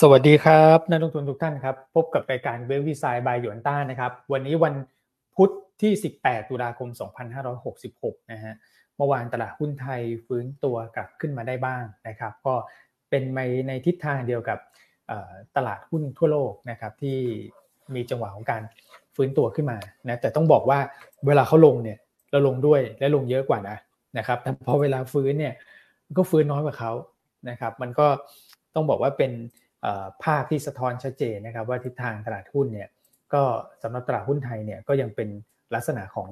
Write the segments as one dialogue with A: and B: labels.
A: สวัสดีครับนักลงทุนทุกท่านครับ พบกับรายการเวลวิสายบายหยวนต้านะครับ วันนี้วันพุธที่ 18 ตุลาคม 2566 นะฮะเมื่อวานตลาดหุ้นไทยฟื้นตัวกลับขึ้นมาได้บ้างนะครับ ก็เป็นไปในทิศทางเดียวกับตลาดหุ้นทั่วโลกนะครับ ที่มีจังหวะของการฟื้นตัวขึ้นมานะแต่ต้องบอกว่าเวลาเขาลงเนี่ยเราลงด้วยและลงเยอะกว่านะนะครับแต่พอเวลาฟื้นเนี่ยก็ฟื้นน้อยกว่าเขานะครับ มันก็ต้องบอกว่าเป็น ภาพที่สะท้อนชัดเจนนะครับว่าทิศทางตลาดหุ้นเนี่ยก็สำหรับตลาดหุ้นไทยเนี่ยก็ยังเป็นลักษณะของ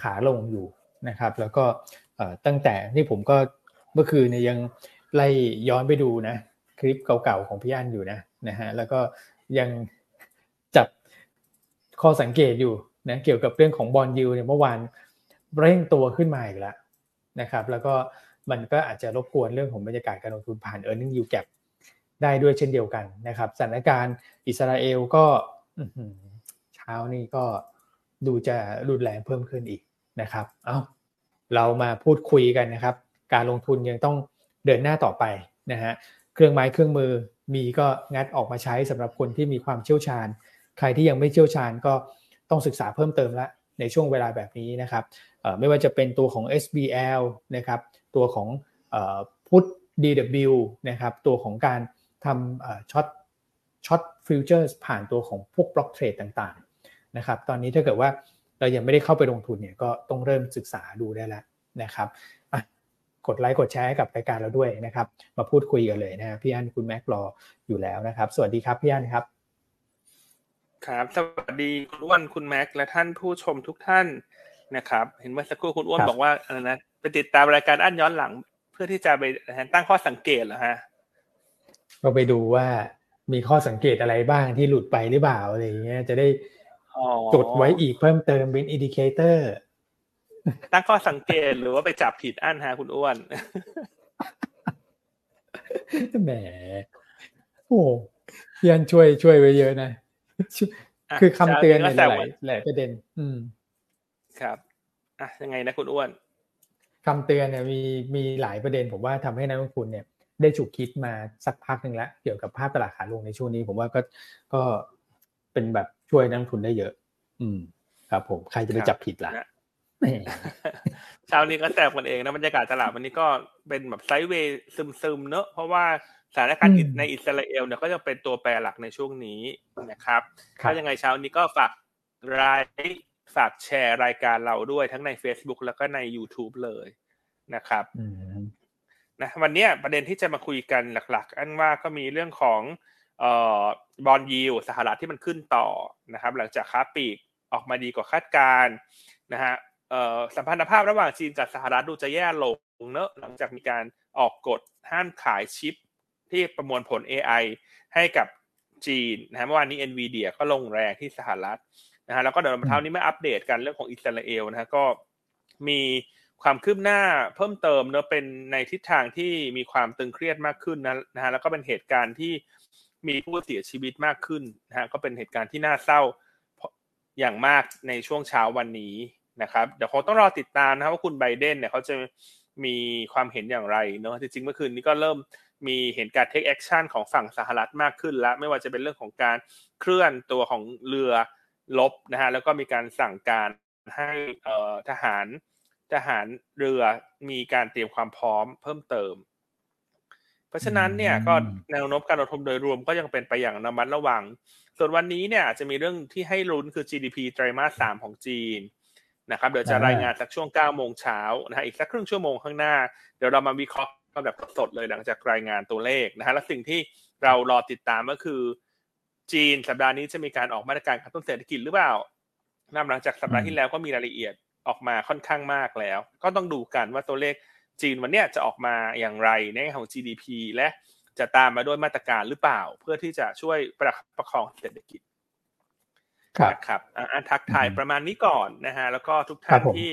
A: ขาลงอยู่นะครับแล้วก็ตั้งแต่นี่ผมก็เมื่อคืนเนี่ยยังไล่ย้อนไปดูนะคลิปเก่าๆของพี่อันอยู่นะนะฮะแล้วก็ยังจับข้อสังเกตอยู่นะเกี่ยวกับเรื่องของบอลยูเนี่ยเมื่อวานเร่งตัวขึ้นมาอีกแล้วนะครับแล้วก็มันก็อาจจะรบกวนเรื่องของบรรยากาศการลงทุนผ่าน e a r n i n g yield gap ได้ด้วยเช่นเดียวกันนะครับสถานการณ์อิสราเอลก็เช้านี้ก็ดูจะรุนแรงเพิ่มขึ้นอีกนะครับ เอาเรามาพูดคุยกันนะครับ การลงทุนยังต้องเดินหน้าต่อไปนะฮะเครื่องไม้เครื่องมือมีก็งัดออกมาใช้สำหรับคนที่มีความเชี่ยวชาญ ใครที่ยังไม่เชี่ยวชาญก็ต้องศึกษาเพิ่มเติมละในช่วงเวลาแบบนี้นะครับไม่ว่าจะเป็นตัวของ SBL นะครับตัวของพุท DW นะครับตัวของการ ทำ short short future ผ่านตัวของพวก block trade ต่างๆนะครับตอนนี้ถ้าเกิดว่าเรายังไม่ได้เข้าไปลงทุนเนี่ยก็ต้องเริ่มศึกษาดูได้แล้วนะครับกดไลค์กดแชร์กับรายการเราด้วยนะครับ มาพูดคุยกันเลยนะพี่อันคุณแม็กรออยู่แล้วนะครับ สวัสดีครับพี่อันครับ
B: ครับสวัสดีคุณอ้วนคุณแม็กและท่านผู้ชมทุกท่านนะครับ เห็นเมื่อสักครู่คุณอ้วนบอกว่าอะไรนะไปติดตามรายการอันย้อนหลัง เพื่อที่จะไปตั้งข้อสังเกตเหรอฮะ
A: ก็ไปดูว่ามีข้อสังเกตอะไรบ้างที่หลุดไปหรือเปล่าอะไรอย่างเงี้ยจะได้จดไว้อีกเพิ่มเติมเป็น indicatorตั้
B: งข้อสังเกตหรือว่าไปจับผิดอันฮะคุณอ้วน
A: แหมโอ้พี่อันช่วยช่วยไว้เยอะนะ คือคำเตือนในหลายหลายประเด็น อืม
B: ครับอะยังไงนะคุณอ้วน
A: คำเตือนเนี่ยมีมีหลายประเด็นผมว่าทำให้นักลงทุนเนี่ย ได้ฉุกคิดมาสักพักหนึ่งแล้ว เกี่ยวกับภาพตลาดขาลงในช่วงนี้ ผมว่าก็ก็เป็นแบบช่วยนักทุนได้เยอะ อืม ครับผมใครจะไปจับผิดล่ะ
B: เช้านี้ก็แซวกันเองนะบรรยากาศตลาดวันนี้ก็เป็นแบบไซด์เวย์ซึมๆเนอะเพราะว่าสถานการณ์ในอิสราเอลเนี่ยก็จะเป็นตัวแปรหลักในช่วงนี้นะครับถ้ายังไงเช้านี้ก็ฝากรายฝากแชร์รายการเราด้วยทั้งใน Facebook แล้วก็ใน YouTube เลยนะครับ นะวันนี้ประเด็นที่จะมาคุยกันหลัก ๆ อันว่าก็มีเรื่องของบอลยิวสหรัฐที่มันขึ้นต่อนะครับ หลังจากค้าปีกออกมาดีกว่าคาดการนะฮะสัมพันธภาพระหว่างจีนกับสหรัฐดูจะแย่ลงเนอะหลังจากมีการออกกฎห้ามขายชิป ที่ประมวลผล AI ให้กับจีนนะฮะเมื่อวานนี้ NVIDIA ก็ลงแรงที่สหรัฐนะฮะแล้วก็เดี๋ยวเท้านี้มาอัปเดตกันเรื่องของอิสราเอลนะฮะก็มี ความคืบหน้าเพิ่มเติมเนอะเป็นในทิศทางที่มีความตึงเครียดมากขึ้นนะนะฮะแล้วก็เป็นเหตุการณ์ที่มีผู้เสียชีวิตมากขึ้นนะฮะก็เป็นเหตุการณ์ที่น่าเศร้าอย่างมากในช่วงเช้าวันนี้นะครับเดี๋ยวคงต้องรอติดตามนะครับว่าคุณไบเดนเนี่ยเขาจะมีความเห็นอย่างไรเนอะจริงๆเมื่อคืนนี้ก็เริ่มมีเห็นการ take action ของฝั่งสหรัฐมากขึ้นแล้ว ไม่ว่าจะเป็นเรื่องของการเคลื่อนตัวของเรือลบนะฮะแล้วก็มีการสั่งการให้ทหาร ทหารเรือมีการเตรียมความพร้อมเพิ่มเติม เพราะฉะนั้นเนี่ยก็แนวโน้มการลงทุนโดยรวมก็ยังเป็นไปอย่างระมัดระวัง ส่วนวันนี้เนี่ยจะมีเรื่องที่ให้ลุ้นคือ GDP ไตรมาสสามของจีนนะครับเดี๋ยวจะรายงานสักช่วง9โมงเช้านะฮะอีกสักครึ่งชั่วโมงข้างหน้า เดี๋ยวเรามาวิเคราะห์กันแบบสดเลยหลังจากรายงานตัวเลขนะฮะและสิ่งที่เรารอติดตามก็คือ จีนสัปดาห์นี้จะมีการออกมาตรการกระตุ้นเศรษฐกิจหรือเปล่านับหลังจากสัปดาห์ที่แล้วก็มีรายละเอียด ออกมาค่อนข้างมากแล้ว ก็ต้องดูกันว่าตัวเลขจีนวันนี้จะออกมาอย่างไรในของ GDP และจะตามมาด้วยมาตรการหรือเปล่า เพื่อที่จะช่วยประคับประคองเศรษฐกิจครับครับอ่านทักทายประมาณนี้ก่อนนะฮะแล้วก็ทุกท่านที่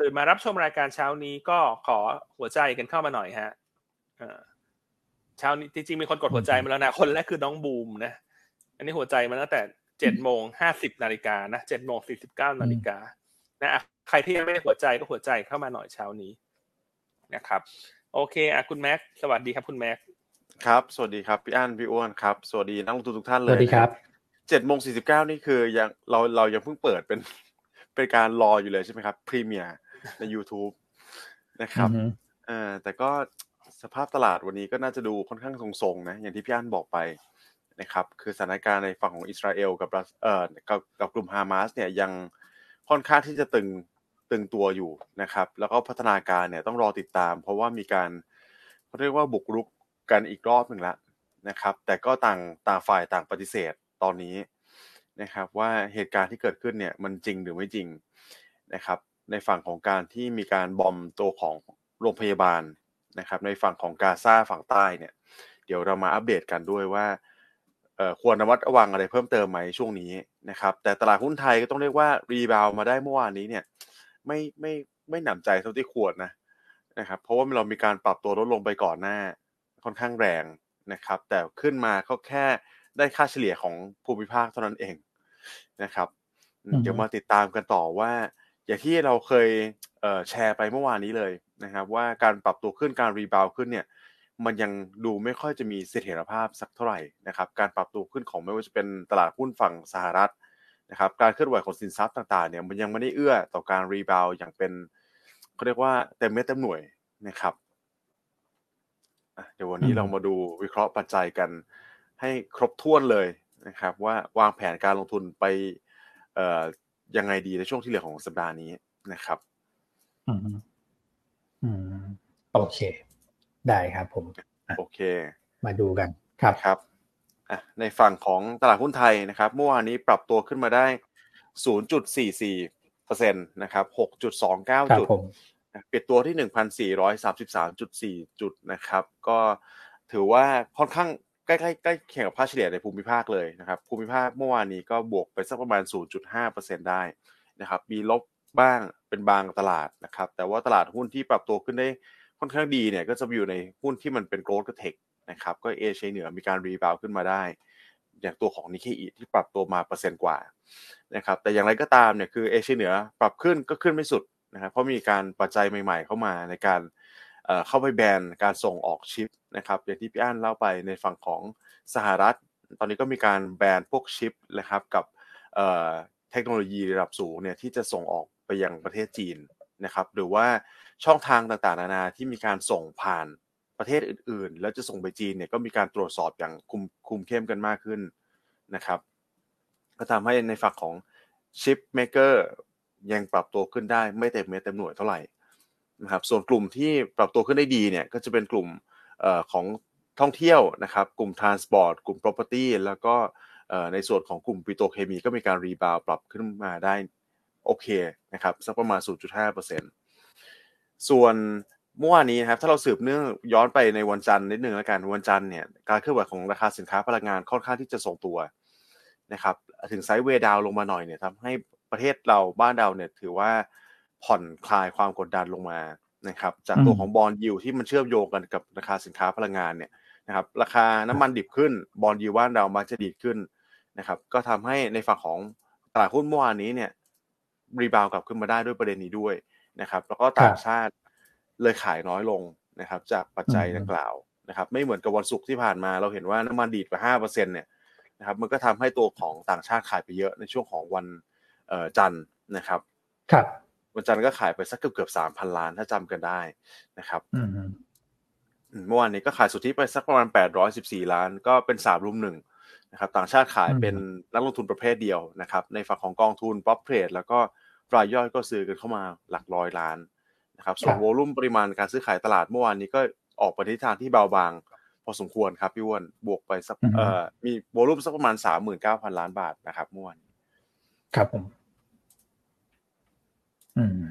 B: ตื่นมารับชมรายการเช้านี้ก็ขอหัวใจกันเข้ามาหน่อยฮะเช้านี้จริงๆมีคนกดหัวใจมาแล้วนะคนแรกคือน้องบูมนะอันนี้หัวใจมาตั้งแต่เจ็ดโมงห้าสิบนาฬิกานะเจ็ดโมงสี่สิบเก้านาฬิกานะ ใครที่ยังไม่ได้หัวใจก็หัวใจเข้ามาหน่อยเช้านี้นะครับ โอเคอะคุณแม็กสวัสดีครับคุณแม็ก
C: ครับ สวัสดีครับพี่อั้นพี่อ้วนครับ สวัสดีนักลงทุนทุกท่านเล
A: ส
C: ย
A: วัสดีครับ
C: เจ็ดโมงสี่สิบเก้านี่คือยังเราเรายังเพิ่งเปิดเป็นเป็นการรออยู่เลยใช่ไหมครับพรีเมียร์ใน YouTube นะครับ
A: อือฮึ
C: เอ่อแต่ก็สภาพตลาดวันนี้ก็น่าจะดูค่อนข้างทรงๆนะอย่างที่พี่อั้นบอกไปนะครับคือสถานการณ์ในฝั่งของอิสราเอลกับรัสเอ่อกับกับกลุ่มฮามาสเนี่ยยังค่อนข้างที่จะตึง ตึงตัวอยู่นะครับ แล้วก็พัฒนาการเนี่ยต้องรอติดตาม เพราะว่ามีการเขาเรียกว่าบุกรุกกันอีกรอบหนึ่งแล้วนะครับ แต่ก็ต่างต่างฝ่ายต่างปฏิเสธตอนนี้นะครับ ว่าเหตุการณ์ที่เกิดขึ้นเนี่ยมันจริงหรือไม่จริงนะครับ ในฝั่งของการที่มีการบอมตัวของโรงพยาบาลนะครับ ในฝั่งของกาซาฝั่งใต้เนี่ย เดี๋ยวเรามาอัปเดตกันด้วยว่าควรระมัดระวังอะไรเพิ่มเติมไหมช่วงนี้นะครับ แต่ตลาดหุ้นไทยก็ต้องเรียกว่า rebound มาได้เมื่อวานนี้เนี่ย ไม่ไม่ไม่หนำใจเท่าที่ควรนะนะครับเพราะว่าเรามีการปรับตัวลดลงไปก่อนหน้าค่อนข้างแรงนะครับ แต่ขึ้นมาก็แค่ได้ค่าเฉลี่ยของภูมิภาคเท่านั้นเองนะครับอืม
A: อือฮึ
C: เดี๋ยวมาติดตามกันต่อว่า อย่างที่เราเคยเอ่อแชร์ไปเมื่อวานนี้เลยนะครับ ว่าการปรับตัวขึ้นการ rebound ขึ้นเนี่ย มันยังดูไม่ค่อยจะมีเสถียรภาพสักเท่าไหร่นะครับ การปรับตัวขึ้นของไม่ว่าจะเป็นตลาดหุ้นฝั่งสหรัฐ นะครับการเคลื่อนไหวของสินทรัพย์ต่างๆเนี่ยมันยังไม่ได้เอื้อต่อการ rebound อย่างเป็นเขาเรียกว่าเต็มเม็ดเต็มหน่วยนะครับอะเดี๋ยววันนี้
A: อืม
C: เรามาดูวิเคราะห์ปัจจัยกันให้ครบถ้วนเลยนะครับ ว่าวางแผนการลงทุนไปเอ่อยังไงดีในช่วงที่เหลือของสัปดาห์นี้นะครับ
A: อืมอืมโอเค ได้ครับผม
C: โอเค
A: มาดูกันครับ
C: ครับอะ ในฝั่งของตลาดหุ้นไทยนะครับเมื่อวานนี้ปรับตัวขึ้นมาได้ 0.44เปอร์เซ็นต์นะครับ
A: ครับ
C: 6.29 จุด
A: ผม
C: นะปิดตัวที่ 1,433.4 จุดนะครับ ก็ถือว่าค่อนข้างใกล้ๆใกล้เคียงกับค่าเฉลี่ยในภูมิภาคเลยนะครับ ภูมิภาคเมื่อวานนี้ก็บวกไปสักประมาณ 0.5%ได้นะครับ มีลบบ้างเป็นบางตลาดนะครับ แต่ว่าตลาดหุ้นที่ปรับตัวขึ้นได้ค่อนข้างดีเนี่ยก็จะอยู่ในหุ้นที่มันเป็น growth กับ tech นะครับก็เอเชียเหนือมีการ rebound ขึ้นมาได้ อย่างตัวของนิเคอีที่ปรับตัวมาเปอร์เซ็นต์กว่านะครับแต่อย่างไรก็ตามเนี่ยคือเอเชียเหนือปรับขึ้นก็ขึ้นไม่สุดนะครับเพราะมีการปัจจัยใหม่ๆ เข้ามาในการเข้าไปแบนการส่งออกชิปนะครับอย่างที่พี่อั้นเล่าไปในฝั่งของสหรัฐ ตอนนี้ก็มีการแบนพวกชิปนะครับกับเเทคโนโลยีระดับสูงเนี่ยที่จะส่งออกไปยังประเทศจีนนะครับหรือว่าช่องทางต่างๆ นานาที่มีการส่งผ่าน ประเทศอื่น ๆ แล้วจะส่งไปจีนเนี่ยก็มีการตรวจสอบอย่างคุมคุมเข้มกันมากขึ้นนะครับ ก็ทำให้ในฝั่งของชิปเม k เกอร์ยังปรับตัวขึ้นได้ไม่เต็มเม็ดเต็มหน่วยเท่าไหร่นะครับส่วนกลุ่มที่ปรับตัวขึ้นได้ดีเนี่ยก็จะเป็นกลุ่มออของท่องเที่ยวนะครับ กลุ่ม Transport กลุ่ม Property แล้วก็ในส่วนของกลุ่มปิโตรเคมีก็มีการ rebound ปรับขึ้นมาได้โอเคนะครับสักประมาณ 0.5%ส่วน เมื่อวานนี้นะครับถ้าเราสืบเนื่องย้อนไปในวันจันทร์นิดนึงแล้วกันวันจันทร์เนี่ยการเคลื่อนไหวของราคาสินค้าพลังงานค่อนข้างที่จะทรงตัวนะครับถึง sideway down ลงมาหน่อยเนี่ยทำให้ประเทศเราบ้านเราเนี่ยถือว่าผ่อนคลายความกดดันลงมานะครับจากตัว
A: อืม
C: ของบอลยูที่มันเชื่อมโยงกันกับราคาสินค้าพลังงานเนี่ยนะครับราคาน้ำมันดิบขึ้นบอลยูบ้านเรามักจะดีดขึ้นนะครับก็ทำให้ในฝั่งของตลาดหุ้นเมื่อวานนี้เนี่ยรีบาวกลับขึ้นมาได้ด้วยประเด็นนี้ด้วยนะครับแล้วก็ต่างชาติ เลยขายน้อยลงนะครับ จากปัจจัยดังกล่าวนะครับ ไม่เหมือนกับวันศุกร์ที่ผ่านมาเราเห็นว่าน้ำมันดีดไปห้าเปอร์เซ็นเนี่ยนะครับ มันก็ทำให้ตัวของต่างชาติขายไปเยอะในช่วงของวันเอ่อจันทร์นะครับ
A: ครับ
C: วันจันทร์ก็ขายไปสักเกือบเกือบสามพันล้านถ้าจำกันได้นะครับ
A: อืม
C: อืมเมื่อวานนี้ก็ขายสุทธิไปสักประมาณ814ล้าน ก็เป็นสามรุมหนึ่งนะครับต่างชาติขายเป็นนักลงทุนประเภทเดียวนะครับ ในฝั่งของกองทุนป๊อปเทรดแล้วก็รายย่อยก็ซื้อกันเข้ามาหลักร้อยล้าน นะครับส่วนโวลุ่มปริมาณการซื้อขายตลาดเมื่อวานนี้ก็ออกไปในทิศทางที่เบาบางพอสมควรครับพี่อ้วนบวกไปสักเอ่อมีโวลุ่มสักประมาณ39,000ล้านบาทนะครับเมื่อวาน
A: ครับผม อืม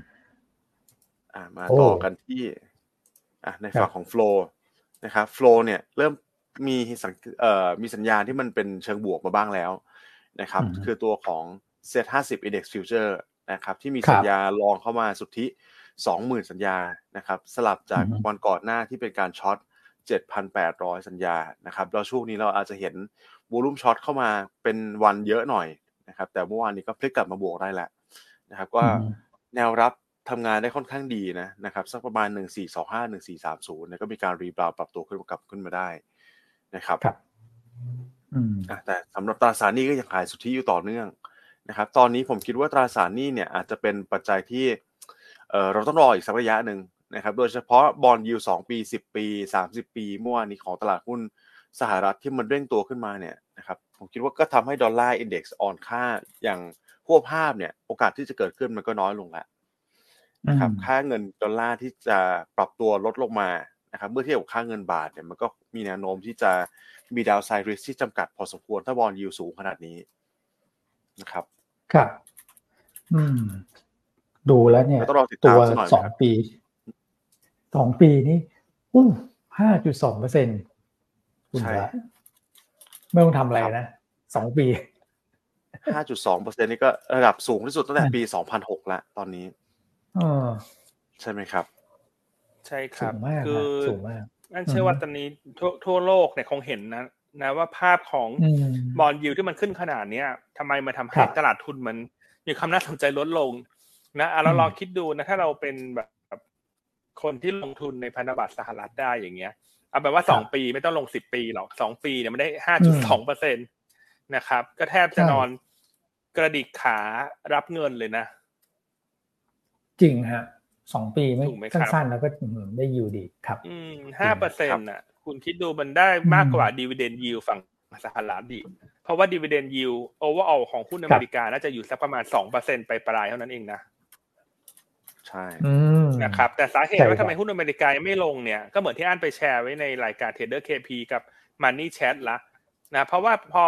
C: อ่ามา
A: โอ้
C: ต่อกันที่ อะใน
A: ครับ
C: ฝั่งของโฟลนะครับโฟลเนี่ยเริ่มมีสัญเอ่อมีสัญญาณที่มันเป็นเชิงบวกมาบ้างแล้วนะครับ
A: อืม
C: คือตัวของ Set 50 Index Future นะครับ ที่มี
A: ครับ
C: สัญญาลองเข้ามาสุทธิ 20,000 สัญญานะครับสลับจาก
A: อืม
C: วันก่อนหน้าที่เป็นการช็อต 7,800 สัญญานะครับแล้วช่วงนี้เราอาจจะเห็นวูลุ่มช็อตเข้ามาเป็นวันเยอะหน่อยนะครับแต่เมื่อวานนี้ก็พลิกกลับมาบวกได้แล้วนะครับก็
A: อืม
C: แนวรับทำงานได้ค่อนข้างดีนะนะครับสักประมาณ 1425 1430เนี่ยก็มีการรีบาวปรับตัวขึ้นกลับขึ้นมาได้นะครับ
A: ครับอืม
C: อะแต่สำหรับตราสารหนี้ก็ยังขายสุทธิอยู่ต่อเนื่องนะครับ ตอนนี้ผมคิดว่าตราสารหนี้เนี่ยอาจจะเป็นปัจจัยที่ เอ่อเราต้องรออีกสักระยะหนึ่งนะครับ โดยเฉพาะ bond yield สองปีสิบปีสามสิบปีเมื่อวานนี้ของตลาดหุ้นสหรัฐที่มันเร่งตัวขึ้นมาเนี่ยนะครับผมคิดว่าก็ทำให้ dollar index อ่อนค่าอย่างขั้วภาพเนี่ย โอกาสที่จะเกิดขึ้นมันก็น้อยลงแล้วนะครับ
A: อืม
C: ค่าเงินดอลลาร์ที่จะปรับตัวลดลงมานะครับเมื่อเทียบกับค่าเงินบาทเนี่ยมันก็มีแนวโน้มที่จะมี downside risk ที่จำกัดพอสมควรถ้า bond yield สูงขนาดนี้นะครับ
A: ครับ อืม ดูแล้วเนี่ย
C: ก็ต้องรอติด
A: ตั
C: ตาม
A: ว
C: สักหน่อย
A: สอง
C: นะครับ
A: ปีสองปีนี่อู้ห้าจุดสองเปอร์เซ็นคุณ
C: ใช่
A: พระไม่ต้องทำอะไร
C: ครับ
A: นะสองปี
C: 5.2เปอร์เซ็นนี่ก็ระดับสูงที่สุดตั้งแต่ปี2006แล้วตอนนี้
A: เออ
C: ใช่ไหมครับ
B: ใช่ค
A: สู
B: รับ
A: งมาก
B: คื
A: นะ
B: อ
A: สูงมาก
B: นั่นเชื่อว่าตอนนี้ทั่วทั่วโลกเนี่ยคงเห็นนะนะว่าภาพของ
A: อืม
B: บอลยิวที่มันขึ้นขนาดเนี้ยทำไมมันทำ
A: ค
B: ให้
A: รับ
B: ตลาดทุนมันมีความน่าสนใจลดลง นะอะเรา
A: อืม
B: ลองคิดดูนะ ถ้าเราเป็นแบบคนที่ลงทุนในพันธบัตรสหรัฐได้อย่างเงี้ยเอาแบบว่าสองปีไม่ต้องลงสิบปีหรอกสองปีเนี่ยมันได้ห้าจุดสองเปอร์เซ็นตนะครับ ก็แทบจะนอนกระดิกขารับเงินเลยนะ
A: จริงฮะสองปีไม่
B: ถูกไหมครับ
A: สั้นๆแล้วก็อืมได้อยู่ดีครับ
B: อืมห้าเปอร์เซ็นต์น่ะ คุณคิดดูมันได้มากกว่าดีเวเดนยิวฝั่งสหรัฐดิเพราะว่าดีเวเดนยิวโอเวอร์ออของหุ้นอเมริกาน่าจะอยู่สักประมาณสองเปอร์เซ็นไปปลายๆเท่านั้นเองนะ
C: ใช่
A: อืม
B: นะครับแต่สาเหตุว่าใช่
A: ครับ
B: ทำไมหุ้นอเมริกายังไม่ลงเนี่ยก็เหมือนที่อันไปแชร์ไว้ในรายการ Trader KP กับ Money Chat ละนะเพราะว่าพอ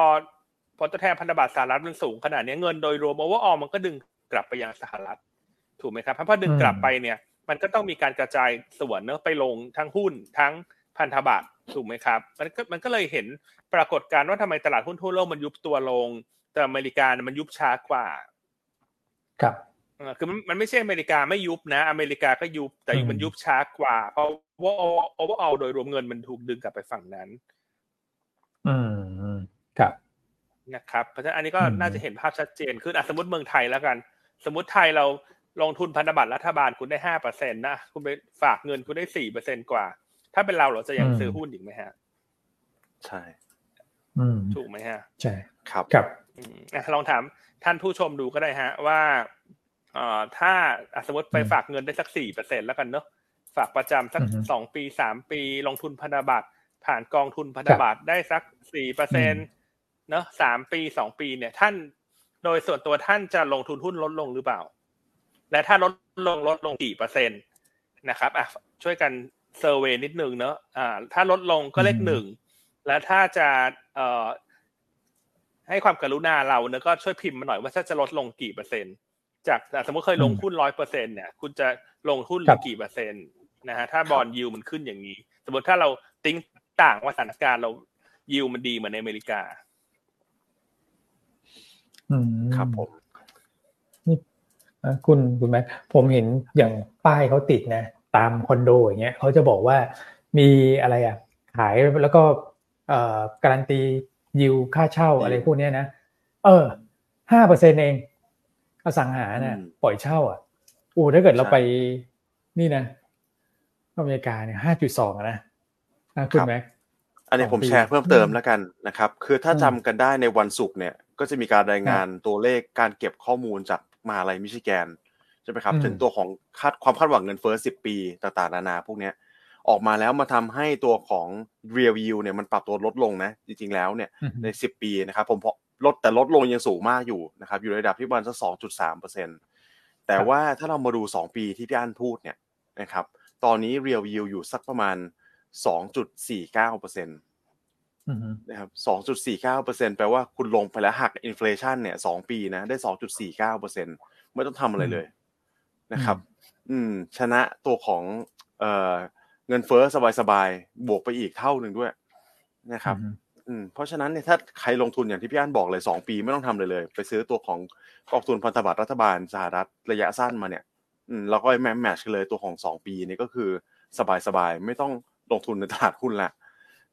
B: พอผลตอบแทนพันธบัตรสหรัฐมันสูงขนาดนี้เงินโดยรวม overall มันก็ดึงกลับไปยังสหรัฐ ถูกไหมครับเพราะพอดึงกลับไปเนี่ย มันก็ต้องมีการกระจายส่วนเนอะไปลงทั้งหุ้นทั้งพันธบัตรถูกไหมครับมันก็มันก็เลยเห็นปรากฏการณ์ว่าทำไมตลาดหุ้นทั่วโลกมันยุบตัวลง แต่อเมริกาเนี่ยมันยุบช้ากว่า
A: ครับ
B: เออ คือมันมันไม่ใช่อเมริกาไม่ยุบนะ อเมริกาก็ยุบแต่
A: อืม
B: มันยุบช้ากว่า เพราะว่าโอเวอร์ออโดยรวมเงินมันถูกดึงกลับไปฝั่งนั้น
A: อืมครับ
B: นะครับ เพราะฉะนั้นอันนี้ก็
A: อืม
B: น่าจะเห็นภาพชัดเจนขึ้นอะสมมติเมืองไทยแล้วกัน สมมติไทยเราลงทุนพันธบัตรรัฐบาลคุณได้ห้าเปอร์เซ็นต์นะคุณไปฝากเงินคุณได้สี่เปอร์เซ็นกว่า ถ้าเป็นเราเราจะยังซื้อหุ้นอีกไหมฮะ
C: ใช่
A: อืม
B: ถูกไหมฮะ
A: ใช่
C: ครับ
A: ครับ
B: อืมอะลองถามท่านผู้ชมดูก็ได้ฮะ ว่าเอ่อถ้าอะสมมติไป
A: อืม
B: ฝากเงินได้สักสี่เปอร์เซ็นแล้วกันเนอะฝากประจำสัก
A: อือฮึ
B: สองปีสามปีลงทุนพันธบัตรผ่านกองทุนพันธบัตรได้สักสี่เปอร์เซ็นเนอะสามปีสองปีเนี่ยท่าน โดยส่วนตัวท่านจะลงทุนหุ้นลดลงหรือเปล่า และถ้าลดลงลดลงกี่เปอร์เซ็นต์นะครับอะช่วยกันเซอร์เวยนิดนึงเนอะอ่า ถ้าลดลงก็เลข
A: อืม
B: หนึ่งและถ้าจะเอ่อให้ความกรุณาเราเนอะก็ช่วยพิมพ์มาหน่อยว่าถ้าจะลดลงกี่เปอร์เซ็นต์ จากอะสมมติเคยลงหุ้นร้อยเปอร์เซ็นเนี่ย คุณจะลงหุ้นเหลื
A: ครั
B: อบกี่เปอร์เซ็นต์นะฮะถ้าบอลยิวมันขึ้นอย่างนี้ สมมติถ้าเราติ้งต่างว่าสถานการณ์เรายิวมันดีเหมือนในอเมริกา
A: อืม
C: ครับผม
A: อะคุณคุณแม็กผมเห็นอย่างป้ายเขาติดนะ ตามคอนโดอย่างเงี้ยเขาจะบอกว่ามีอะไรอะ ขายแล้วก็เอ่อการันตียิวค่าเช่าอะไรพวกเนี้ยนะ เออห้าเปอร์เซ็นเอง อสังหาน่ะ
C: อืม
A: ปล่อยเช่า อะโอ้ถ้าเกิดเรา
C: ใช่
A: ไปนี่นะอเมริกาเนี่ยห้าจุดสองนะอะคุณ
C: ครับ
A: แม็ก
C: อันนี้
A: สอง
C: ผม
A: ปี
C: แชร์เพิ่มเติม
A: อืม
C: แล้วกันนะครับ คือถ้า
A: อืม
C: จำกันได้ในวันศุกร์เนี่ย ก็จะมีการรายงานตัวเลขการเก็บข้อมูลจากมหาลัยมิชิแกนใช่ไหมครับ
A: อืม
C: ถึงตัวของคาดความคาดหวังเงินเฟ้อ10ปีต่างๆนานาพวกเนี้ยออกมาแล้วมาทำให้ตัวของ real yield เนี่ยมันปรับตัวลดลงนะ จริงๆแล้วเนี่ย
A: อืม
C: ใน 10 ปีนะครับผมพอ ลดแต่ลดลงยังสูงมากอยู่นะครับอยู่ในระดับที่ประมาณสัก2.3เปอร์เซ็นต์แต่
A: ครับ
C: ว่าถ้าเรามาดู2ปีที่พี่อั้นพูดเนี่ยนะครับตอนนี้ real yield อยู่สักประมาณ2.49เปอร์เซ็นต์
A: อืม
C: นะครับ2.49เปอร์เซ็นต์แปลว่าคุณลงไปแล้วหัก inflation เนี่ย2ปีนะได้2.49เปอร์เซ็นต์ไม่ต้องทำอะไรเลยนะครับ อืม ชนะตัวของเอ่อเงินเฟ้อสบายๆ บวกไปอีกเท่าหนึ่งด้วยนะครับ
A: อืม
C: อืมเพราะฉะนั้นเนี่ยถ้าใครลงทุนอย่างที่พี่อันบอกเลยสองปีไม่ต้องทำเลยเลย ไปซื้อตัวของกองทุนพันธบัตรรัฐบาลสหรัฐระยะสั้นมาเนี่ย อืมแล้วก็แม match กันเลยตัวของสองปีนี่ก็คือสบายสบายๆไม่ต้องลงทุนในตลาดหุ้นละ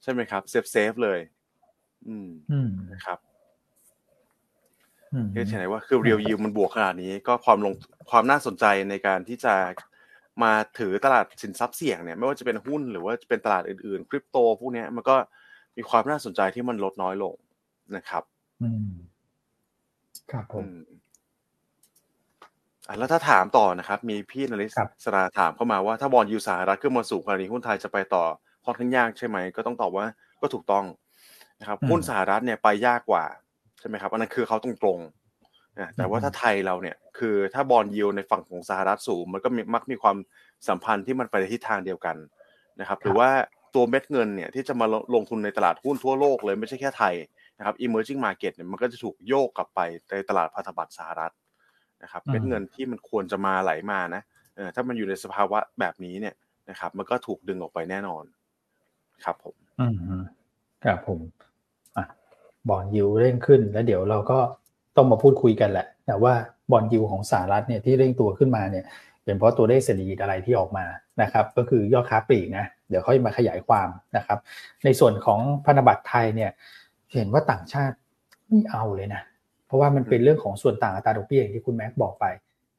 C: ใช่ไหมครับ safe safe เลย อืม
A: อืม
C: นะครับ
A: อืม
C: เห็นไหมว่าคือ real yield มันบวกขนาดนี้ ก็ความลงความน่าสนใจในการที่จะมาถือตลาดสินทรัพย์เสี่ยงเนี่ย ไม่ว่าจะเป็นหุ้นหรือว่าจะเป็นตลาดอื่นๆ คริปโตพวกเนี้ยมันก็ มีความน่าสนใจที่มันลดน้อยลงนะครับ
A: อืมครับผม
C: อืมอะแล้วถ้าถามต่อนะครับ มีพี่นาริส
A: ครับ
C: สราถามเข้ามาว่าถ้าบอลยูสหรัฐขึ้นมาสูงขนาดนี้หุ้นไทยจะไปต่อค่อนข้างยากใช่ไหม ก็ต้องตอบว่าก็ถูกต้องนะครับหุ้นสหรัฐเนี่ยไปยากกว่าใช่ไหมครับอันนั้นคือเขาตรงตรงๆนะแต่ว่าถ้าไทยเราเนี่ย คือถ้าบอลยูในฝั่งของสหรัฐสูง มันก็มีมักมีความสัมพันธ์ที่มันไปในทิศทางเดียวกันนะครับ หรือว่า ตัวเม็ดเงินเนี่ยที่จะมาลงทุนในตลาดหุ้นทั่วโลกเลยไม่ใช่แค่ไทยนะครับ emerging market เนี่ยมันก็จะถูกโยกกลับไปในตลาดพันธบัตรสหรัฐนะครับ
A: อืม
C: เม็ดเงินที่มันควรจะมาไหลมานะเออถ้ามันอยู่ในสภาวะแบบนี้เนี่ยนะครับ มันก็ถูกดึงออกไปแน่นอน ครับผม
A: อืมฮึครับผมอะบอลยูเร่งขึ้น แล้วเดี๋ยวเราก็ต้องมาพูดคุยกันแหละ แต่ว่าบอลยูของสหรัฐเนี่ยที่เร่งตัวขึ้นมาเนี่ย เป็นเพราะตัวเลขเศรษฐกิจอะไรที่ออกมานะครับก็คือยอดค้าปลีกนะเดี๋ยวค่อยมาขยายความนะครับในส่วนของพันธบัตรไทยเนี่ยเห็นว่าต่างชาติไม่เอาเลยนะเพราะว่ามันเป็นเรื่องของส่วนต่างอัตราดอกเบี้ยอย่างที่คุณแม็กบอกไป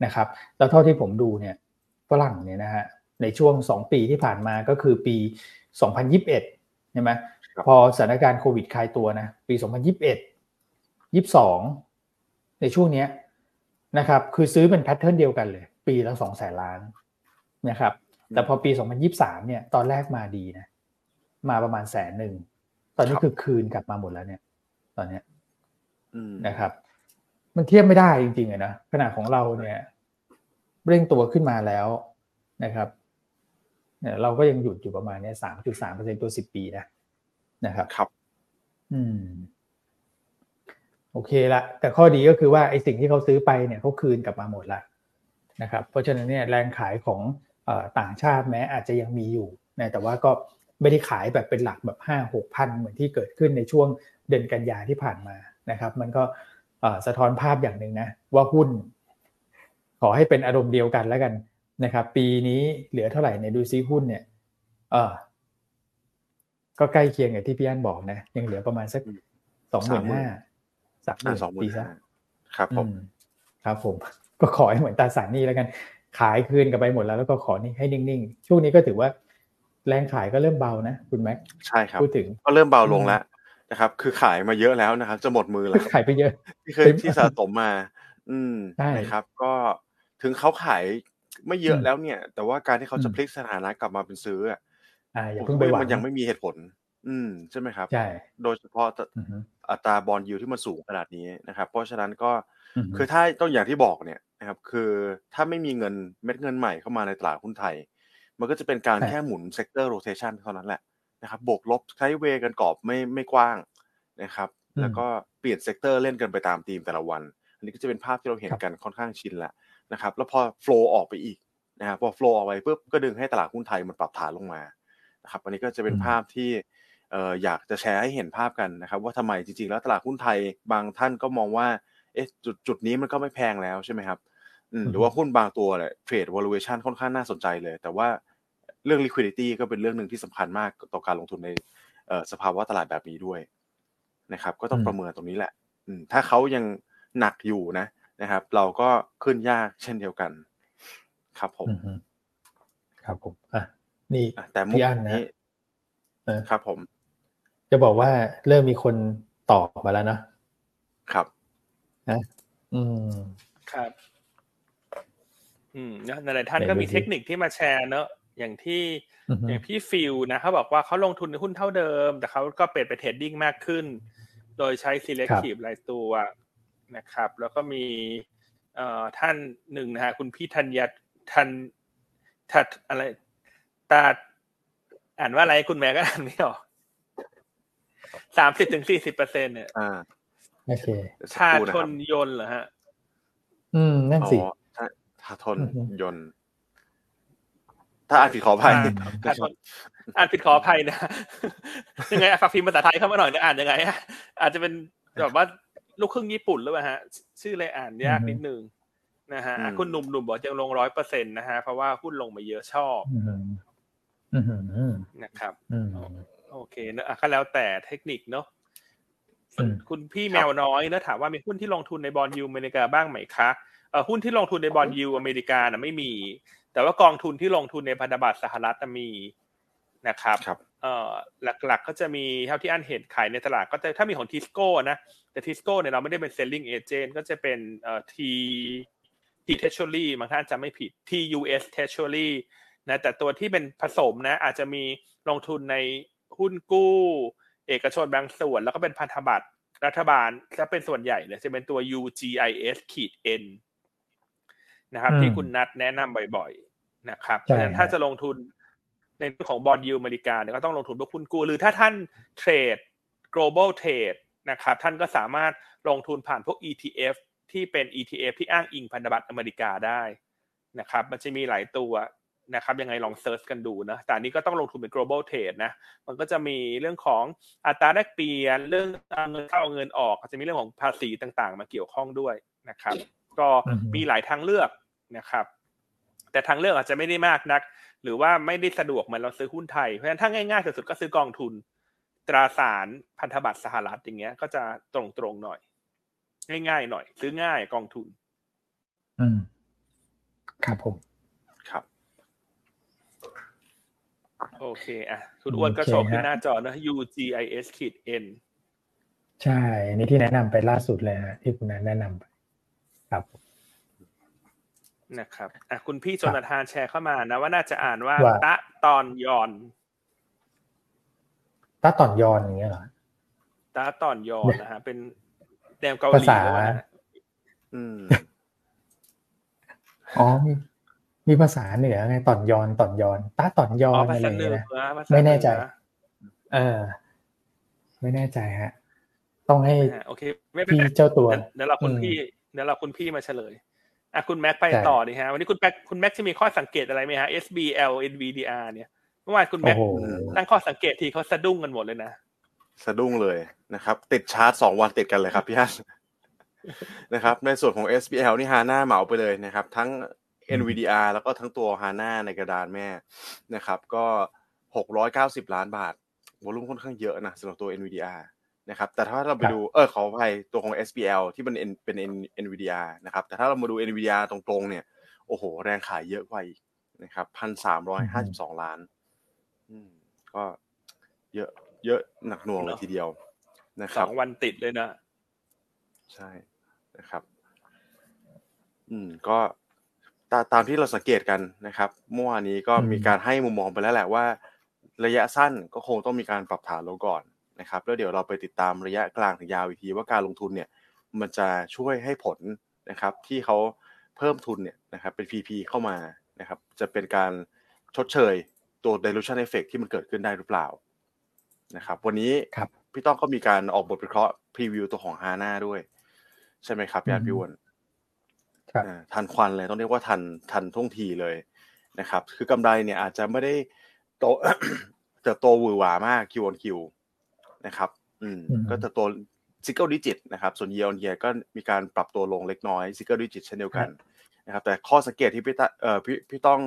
A: นะครับแล้วเท่าที่ผมดูเนี่ยฝรั่งเนี่ยนะฮะในช่วง 2 ปีที่ผ่านมาก็คือปี 2021ใช่ไหม
C: ครับ
A: พอสถานการณ์โควิดคลายตัวนะปี 2021 22 ในช่วงเนี้ยนะครับคือซื้อเป็น pattern เดียวกันเลย ปีละ2แสนล้านนะครับ แต่พอปี2023เนี่ย ตอนแรกมาดีนะ มาประมาณแสนหนึ่ง ตอนนี้
C: ครับ
A: คือคืนกลับมาหมดแล้วเนี่ย ตอนเนี้ย
C: อืม
A: นะครับ มันเทียบไม่ได้จริงๆอะนะขนาดของเราเนี่ยเร่งตัวขึ้นมาแล้วนะครับเนี่ยเราก็ยังหยุดอยู่ประมาณเนี้สามจุดสามเปอร์เซ็นตัวสิบปีนะนะครับ
C: ครับ
A: อืม โอเคละแต่ข้อดีก็คือว่าไอ้สิ่งที่เขาซื้อไปเนี่ยเขาคืนกลับมาหมดละ นะครับเพราะฉะนั้นเนี่ยแรงขายของเออต่างชาติแม้อาจจะยังมีอยู่นะแต่ว่าก็ไม่ได้ขายแบบเป็นหลักแบบห้าหกพันเหมือนที่เกิดขึ้นในช่วงเดือนกันยาที่ผ่านมานะครับ มันก็เอ่อสะท้อนภาพอย่างหนึ่งนะว่าหุ้น ขอให้เป็นอารมณ์เดียวกันแล้วกันนะครับ ปีนี้เหลือเท่าไหร่ในยดูซิหุ้นเนี่ยเออก็ใกล้เคียงกับที่พี่อันบอกนะ ยังเหลือประมาณสัก
C: อืม
A: สองหมื่นห้าสามห
C: อ่า
A: มื่น
C: สองหมื่
A: ปี
C: น
A: ซะ
C: ห้าครับผม
A: อืมครับผม ก็ขอให้เหมือนตราสารหนี้แล้วกัน ขายคืนกันไปหมดแล้วแล้วก็ขอนี่ให้นิ่งๆ ช่วงนี้ก็ถือว่าแรงขายก็เริ่มเบานะคุณแม็ก
C: ใช่ครับ
A: พูดถึง
C: ก็เริ่มเบาลงแล้วนะครับ คือขายมาเยอะแล้วนะครับ จะหมดมือแล้วครับ
A: ขายไปเยอะ
C: ที่เคย
A: เป็น
C: ที่สะสมมา อืม
A: ใช่
C: นะครับ ก็ถึงเขาขายไม่เยอะ
A: อืม
C: แล้วเนี่ย แต่ว่าการที่เขาจะ
A: อืม
C: พลิกสถานะกลับมาเป็นซื้ออะ
A: อ่าอย่า
C: ผม
A: เพิ่งไปหวัง
C: ว่ามันยังไม่มีเหตุผล อืมใช่ไหมครับ
A: ใช่
C: โดยเฉพาะ
A: อือฮึ
C: อัตรา bond yield ที่มันสูงขนาดนี้นะครับ เพราะฉะนั้นก็
A: อือฮึ
C: คือถ้าต้องอย่างที่บอกเนี่ยนะครับคือถ้าไม่มีเงินเม็ดเงินใหม่เข้ามาในตลาดหุ้นไทย มันก็จะเป็นการแค่หมุน sector rotation เท่านั้นแหละนะครับบวกลบ sideway กันกรอบไม่ไม่กว้างนะครับแล้วก็เปลี่ยน sector เล่นกันไปตามธีมแต่ละวัน อันนี้ก็จะเป็นภาพที่เราเห็นกันค่อนข้างชินแล้วนะครับแล้วพอ flow ออกไปอีกนะครับพอ flow ออกไปปุ๊บก็ดึงให้ตลาดหุ้นไทยมันปรับฐานลงมานะครับอันนี้ก็จะเป็นภาพที่เอ่ออยากจะแชร์ให้เห็นภาพกันนะครับ ว่าทำไมจริงๆแล้วตลาดหุ้นไทยบางท่านก็มองว่า เอ๊ะจุดจุดนี้มันก็ไม่แพงแล้วใช่ไหมครับอืมหรือว่าหุ้นบางตัวเนี่ยเทรด valuation ค่อนข้างน่าสนใจเลย แต่ว่าเรื่อง liquidity ก็เป็นเรื่องหนึ่งที่สำคัญมากต่อการลงทุนในเอ่อสภาวะตลาดแบบนี้ด้วยนะครับ ก็ต้อง
A: อืม
C: ประเมินตรงนี้แหละ อืมถ้าเขายังหนักอยู่นะนะครับ เราก็ขึ้นยากเช่นเดียวกัน ครับผม
A: อือฮึครับผมอะนี่
C: อะแต่เมุ
A: พี่
C: ก
A: อั้นนะ
C: นี้
A: เออ
C: ครับผม
A: จะบอกว่าเริ่มมีคนตอบมาแล้วเนอะ
C: ครับ
A: อืม
B: ครับ อืมนะหลายๆท่าน
A: ไหน
B: ก็
A: ดู
B: มี
A: สิ
B: เทคนิคที่มาแชร์เนอะอย่างที่
A: อือฮึ
B: อย่างพี่ฟิลนะเขาบอกว่าเขาลงทุนในหุ้นเท่าเดิม แต่เขาก็เปลี่ยนไปเทรดดิ้งมากขึ้น โดยใช้ selective รายตัวนะครับ แล้วก็มีเอ่อท่านหนึ่งนะฮะคุณพี่ธัญญาทันทัดอะไรตาอ่านว่าอะไรคุณแม่ก็อ่านไม่ออกสามสิบถึงสี่สิบเปอร์เซ็นเนี่ย
C: อ่า
A: โอเค
C: เดี๋ยวสัก
B: ชา
C: ครู่นะ
B: ช
C: ครั
B: น
C: บ
B: ยนต์เหรอฮะ
A: อืม นั่นสิ
C: อ๋อถ้าถ้าทน
A: อือฮึ
C: ยนต์ ถ้าอ่านผิดขออภัย
B: อ่าอ่านผิดอ่านผิดขออภัยนะยังไงอะฝากพิมพ์ภาษาไทยเข้ามาหน่อยนะอ่านยังไงอะอาจจะเป็นแบบว่าลูกครึ่งญี่ปุ่นหรือเปล่าฮะ ชื่ออะไรอ่านยาก
A: อือฮึ
B: นิดนึงนะฮะอะ
C: อืม
B: คุณหนุ่มหนุ่มบอกยังลงร้อยเปอร์เซ็นต์นะฮะ เพราะว่าหุ้นลงมาเยอะชอบ
A: อืมอืมอืม
B: นะครับ
A: อืม
B: โอเคเนอะอะก็แล้วแต่เทคนิคเนอะ
A: อืม
B: คุณพี่แมวน้อยเนอะถามว่ามีหุ้นที่ลงทุนใน bond yield อเมริกาบ้างไหมคะเออหุ้นที่ลงทุนใน bond yield อเมริกาน่ะไม่มี แต่ว่ากองทุนที่ลงทุนในพันธบัตรสหรัฐน่ะมีนะครับ
C: ครับ
B: เอ่อหลักๆก็จะมีเท่าที่อันเห็นขายในตลาดก็จะถ้ามีของทิสโก้นะแต่ทิสโก้เนี่ยเราไม่ได้เป็น selling agent ก็จะเป็นเอ่อ T T Treasury บางท่านจำไม่ผิด TUS Treasury นะแต่ตัวที่เป็นผสมนะอาจจะมีลงทุนในหุ้นกู้ เอกชนบางส่วน แล้วก็เป็นพันธบัตรรัฐบาลถ้าเป็นส่วนใหญ่เลยจะเป็นตัว UGIS ขีด N นะครับ ที่คุณนัดแนะนำบ่อยๆ นะครับเพราะฉะนั้นถ้าจะลงทุนในเรื่องของบอลยูอเมริกาเนี่ยก็ต้องลงทุนพวกหุ้นกู้หรือถ้าท่านเทรด global trade นะครับ ท่านก็สามารถลงทุนผ่านพวก ETF ที่เป็น ETF ที่อ้างอิงพันธบัตรอเมริกาได้นะครับ มันจะมีหลายตัว นะครับยังไงลองเซิร์ชกันดูนะแต่นี้ก็ต้องลงทุนเป็น global trade นะมันก็จะมีเรื่องของอัตราแลกเปลี่ยนเรื่องเงินเข้าเงินออกอาจจะมีเรื่องของภาษีต่างๆ มาเกี่ยวข้องด้วยนะครับ ก็มีหลายทางเลือกนะครับ แต่ทางเลือกอาจจะไม่ได้มากนัก หรือว่าไม่ได้สะดวกเหมือนเราซื้อหุ้นไทยเพราะฉะนั้นถ้าง่ายๆสุดๆก็ซื้อกองทุน ตราสารพันธบัตรสหรัฐอย่างเงี้ย ก็จะตรงๆหน่อย ง่ายๆหน่อย ซื้อง่ายกองทุน
A: อืมครับผม
C: ครับ
B: โอเคอะคุณอ้วนก็โชว์ขึ้นหน้าจอนะ UGIS ขีด N
A: ใช่อันนี้ที่แนะนำไปล่าสุดเลยฮะที่คุณนันแนะนำไปครับ
B: นะครับอะคุณพี่จนทานแชร์เข้ามานะว่าน่าจะอ่านว่า
A: ว่า
B: ตะตอนยอน
A: ตาต่อนยอนอย่างเงี้ยเหรอ
B: ตะตอนยอนนะฮะเป็นแนวเกาหลี
A: ภาษา
B: ด้วยนะฮะ
C: อืม
A: อ๋อ มีมีภาษาเหนือไงต่อนยอนต่อนยอนตาต่อนยอ
B: อ๋อนภา
A: อะไร
B: ษา
A: อย่าง
B: เหนื
A: เงี้
B: อย
A: นะ
B: ภาษา
A: ไม่แน่ใจ
B: เหอ
A: เออ ไม่แน่ใจฮะ ต้องให้
B: อะโอเค ไม่เป็น
A: พี่
B: ไร
A: เจ้าตัว
B: เดี๋ยวเราคุณ
A: อืม
B: พี่เดี๋ยวเราคุณพี่มาเฉลยอะคุณแม็กไป
A: ใช่
B: ต่อดีฮะ วันนี้คุณแม็กคุณแม็กจะมีข้อสังเกตอะไรไหมฮะ SBL NVDR เนี่ยเมื่อวานคุณ
A: โอ้
B: แม็ก
A: โห
B: ตั้งข้อสังเกตทีเขาสะดุ้งกันหมดเลยนะ
C: สะดุ้งเลยนะครับ ติดชาร์ตสองวันติดกันเลยครับพี่ฮันนะครับในส่วนของ SBL นี่ฮาน่าเหมาไปเลยนะครับ ทั้ง NVDR แล้วก็ทั้งตัวฮาน่าในกระดานแม่นะครับก็หกร้อยเก้าสิบล้านบาทวอลุ่มค่อนข้างเยอะนะสำหรับตัว NVDR นะครับแต่ถ้าเราไปดูเออขออภัยตัวของ SBL ที่มัน N เป็น N NVDR นะครับแต่ถ้าเรามาดู NVDR ตรงๆเนี่ยโอ้โห แรงขายเยอะกว่าอีกนะครับพันสามร้อยห้าสิบสองล้านอืมก็เยอะเยอะหนักหน่วงเลยทีเดียวนะค
B: ส
C: รั
B: อบงวันติดเลยนะ
C: ใช่นะครับ อืมก็ ตาตามที่เราสังเกตกันนะครับเมื่อวานนี้ก็
A: อืม
C: มีการให้มุมมองไปแล้วแหละว่า ระยะสั้นก็คงต้องมีการปรับฐานลงก่อนนะครับ แล้วเดี๋ยวเราไปติดตามระยะกลางถึงยาวอีกทีว่าการลงทุนเนี่ยมันจะช่วยให้ผลนะครับ ที่เขาเพิ่มทุนเนี่ยนะครับเป็น PP เข้ามานะครับจะเป็นการชดเชยตัว dilution effect ที่มันเกิดขึ้นได้หรือเปล่านะครับวันนี้
A: ครับ
C: พี่ต้องก็มีการออกบทวิเคราะห์พรีวิวตัวของฮาน่าด้วย ใช่ไหมครับพี่อาร์ตพี่อ้วน
A: ครับ
C: อ่า ทันควันเลยต้องเรียกว่าทันทันท่วงทีเลยนะครับ คือกำไรเนี่ยอาจจะไม่ได้โตเติบโตหวือหวามาก Q on Q นะครับอืม
A: อืม
C: ก็เติบโต single digit นะครับ ส่วน year on year ก็มีการปรับตัวลงเล็กน้อย single digit เช่นเดียวกันนะครับ แต่ข้อสังเกตที่พี่ตะเอ่อพี่พี่ต้อง